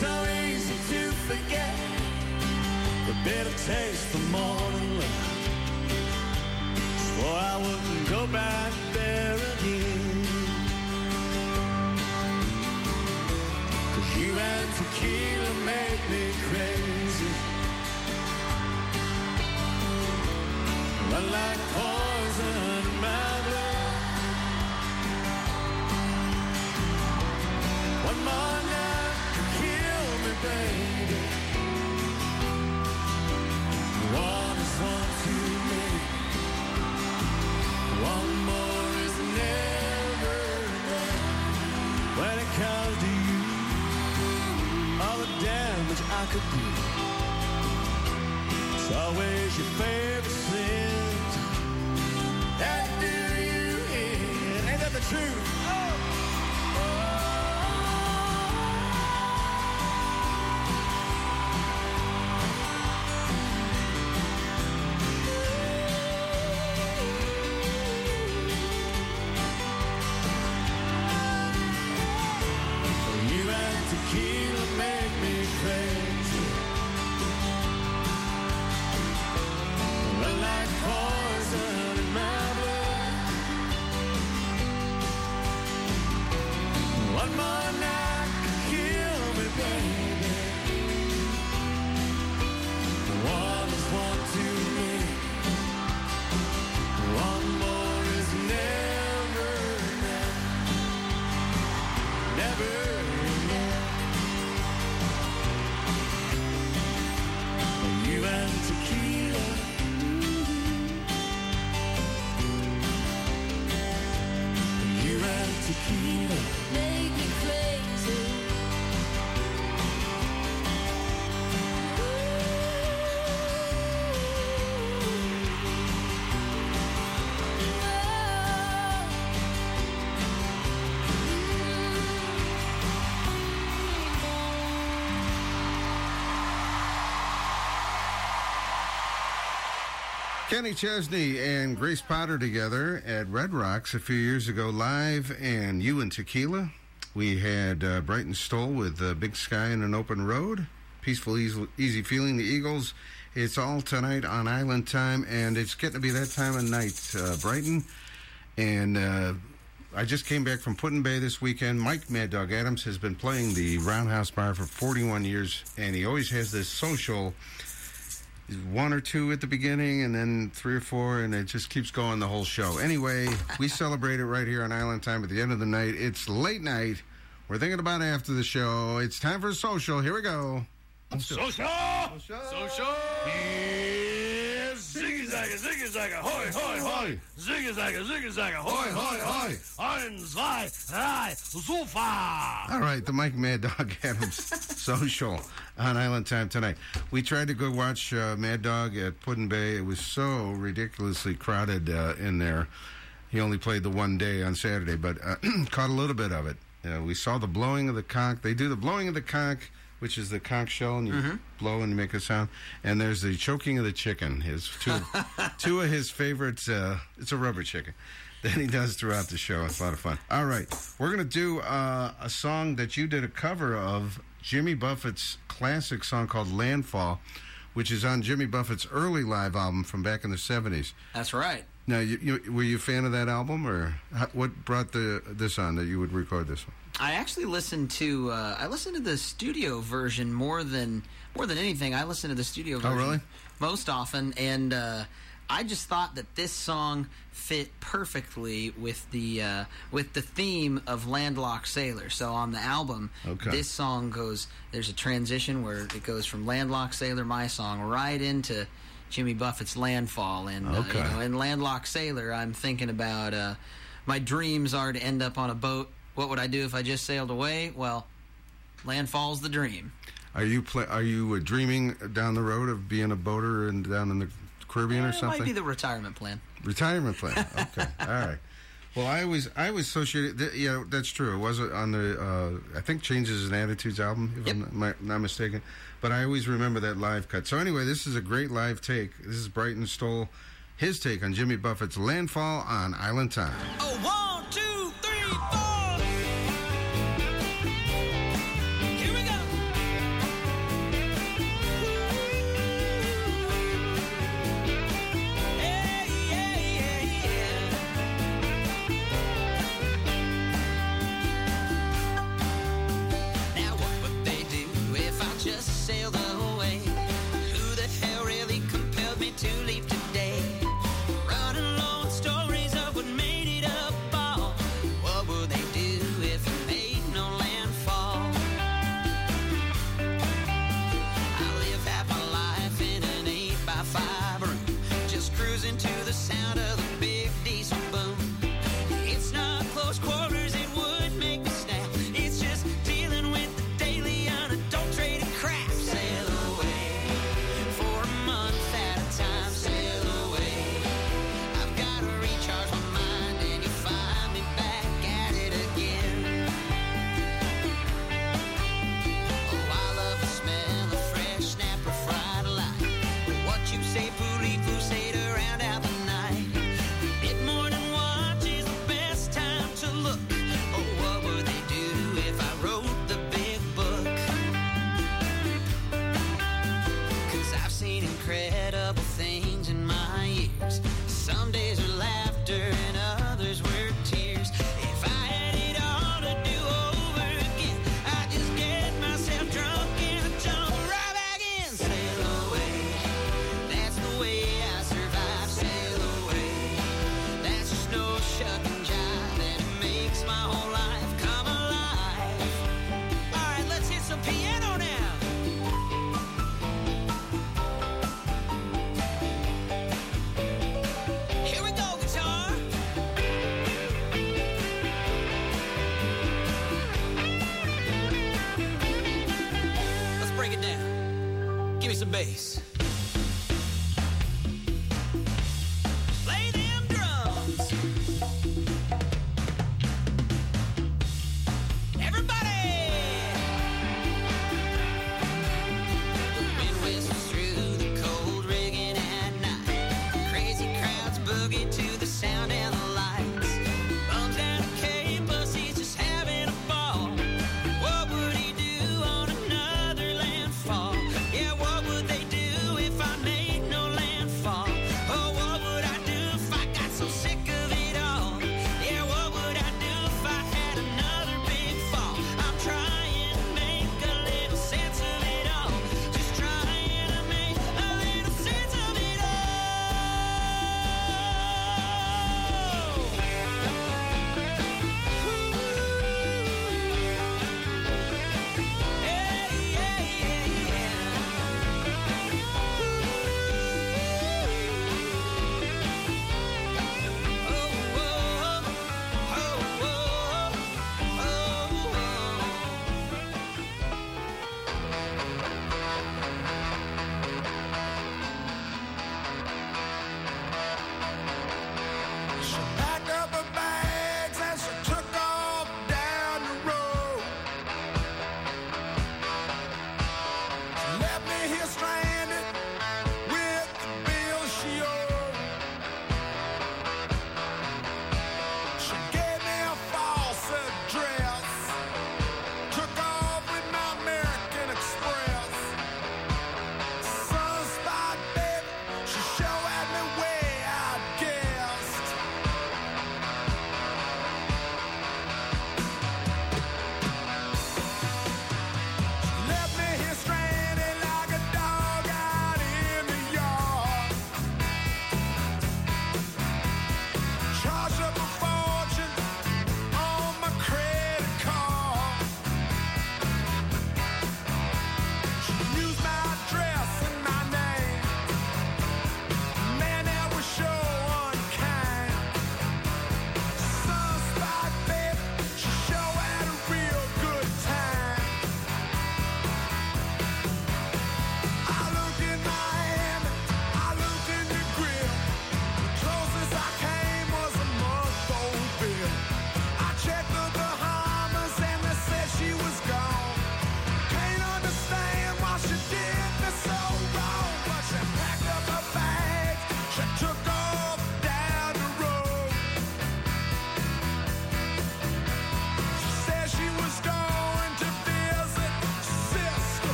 so easy to forget the bitter taste of morning love. Swore I wouldn't go back there again. Cause you and tequila make me crazy. run like poison could do. It's always your favorite sins. That do you in. Ain't that the truth? Kenny Chesney and Grace Potter together at Red Rocks a few years ago, live, and you and Tequila. We had uh, Brighton Stoll with uh, Big Sky and an Open Road, Peaceful, easy, easy Feeling, the Eagles. It's all tonight on Island Time, and it's getting to be that time of night, uh, Brighton. And uh, I just came back from Put-in-Bay this weekend. Mike Mad Dog Adams has been playing the Roundhouse Bar for 41 years, and he always has this social one or two at the beginning and then three or four and it just keeps going the whole show anyway we celebrate it right here on island time at the end of the night it's late night we're thinking about after the show it's time for social here we go Social! Social! Yeah! Ziggy zagga, ziggy zagga, hoi, hoi, hoi! Ziggy zagga, ziggy zagga, hoi, hoi, hoi! Ein, zwei, drei, all right the mike mad dog adams social on island time tonight. We tried to go watch uh, mad dog at Put-in-Bay. It was so ridiculously crowded uh, in there. He only played the one day on saturday but uh, caught a little bit of it. Uh, we saw the blowing of the conch they do the blowing of the conch which is the conch shell and you blow and you make a sound. And there's the choking of the chicken his two, two of his favorites uh, it's a rubber chicken that he does throughout the show. It's a lot of fun. All right we're going to do uh, a song that you did a cover of jimmy buffett's classic song called landfall which is on jimmy buffett's early live album from back in the 70s That's right. now you, you, were you a fan of that album or how, what brought the this on that you would record this one I actually listened to uh, I listened to the studio version more than more than anything. I listen to the studio version really? most often, and uh, I just thought that this song fit perfectly with the uh, with the theme of landlocked sailor. So on the album, Okay. this song goes. There's a transition where it goes from landlocked sailor, my song, right into Jimmy Buffett's landfall, and uh, Okay. you know, in landlocked sailor, I'm thinking about uh, my dreams are to end up on a boat. What would I do if I just sailed away? Well, landfall's the dream. Are you play, Are you uh, dreaming down the road of being a boater and down in the Caribbean or Eh, It something? might be the retirement plan. Retirement plan. Okay. All right. Well, I always I always associated. Th- yeah, that's true. It was on the uh, I think Changes and Attitudes album, if I'm not, not mistaken. But I always remember that live cut. So anyway, this is a great live take. This is Brighton Stoll, his take on Jimmy Buffett's Landfall on Island Time. Oh, one,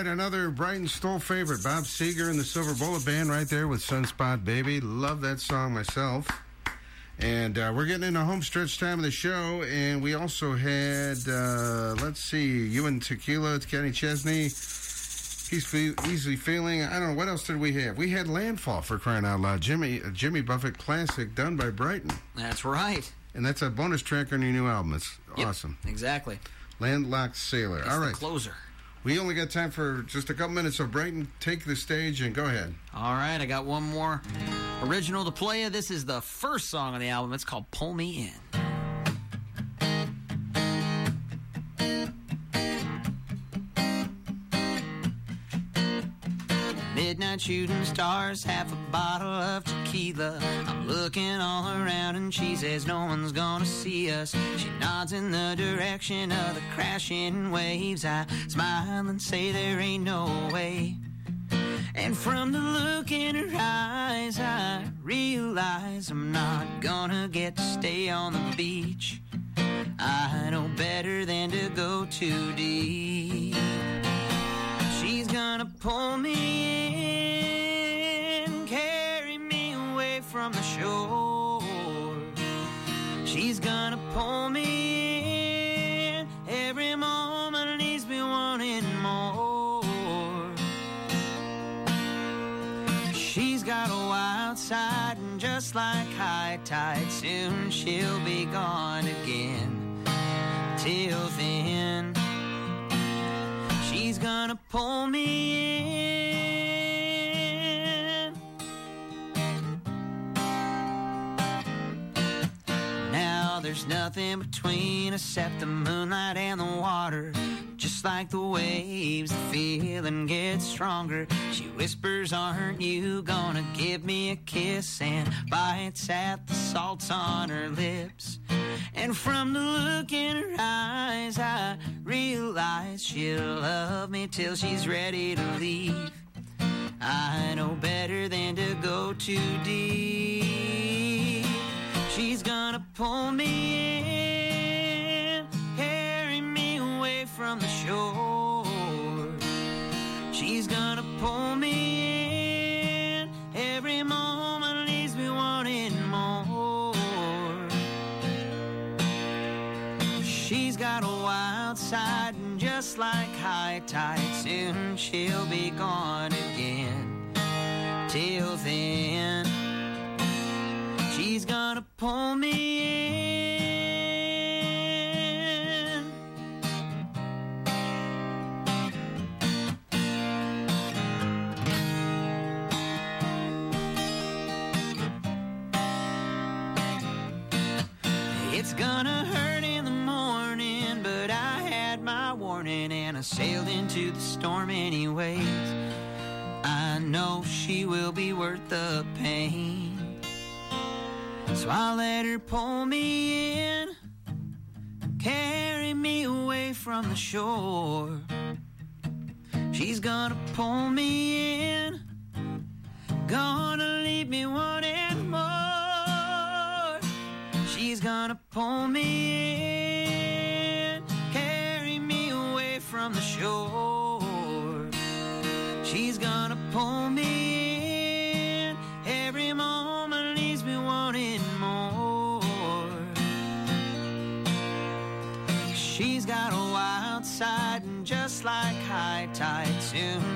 right, another Brighton Stoll favorite, Bob Seger and the Silver Bullet Band, right there with Sunspot Baby. Love that song myself. And uh, we're getting into home stretch time of the show, and we also had, uh, let's see, you and Tequila, it's Kenny Chesney. He's fe- easily feeling. I don't know what else did we have. We had Landfall for crying out loud. Jimmy uh, Jimmy Buffett classic done by Brighton, That's right. and that's a bonus track on your new album. It's Yep, awesome. Exactly. Landlocked Sailor. It's All the closer. We only got time for just a couple minutes, so Brighton, take the stage and go ahead. All right, I got one more original to play you. This is the first song on the album. It's called Pull Me In. Shooting stars, half a bottle of tequila. I'm looking all around and she says no one's gonna see us. She nods in the direction of the crashing waves. I smile and say there ain't no way. And from the look in her eyes, I realize I'm not gonna get to stay on the beach. I know better than to go too deep. She's gonna pull me in, carry me away from the shore. She's gonna pull me in, every moment leaves me wanting more. She's got a wild side, and just like high tide, soon she'll be gone again. Till then, gonna pull me in. Now there's nothing between except the moonlight and the water. Like the waves, the feeling gets stronger. She whispers, Aren't you gonna give me a kiss? And bites at the salts on her lips. And from the look in her eyes, I realize she'll love me till she's ready to leave. I know better than to go too deep. She's gonna pull me from the shore. She's gonna pull me in, every moment leaves me wanting more. She's got a wild side, and just like high tide, soon she'll be gone again. Till then, she's gonna pull me in. I sailed into the storm anyways. I know she will be worth the pain. So I let her pull me in, carry me away from the shore. She's gonna pull me in, gonna leave me wanting more. She's gonna pull me in, from the shore. She's gonna pull me in. Every moment leaves me wanting more. She's got a wild side, and just like high tide soon.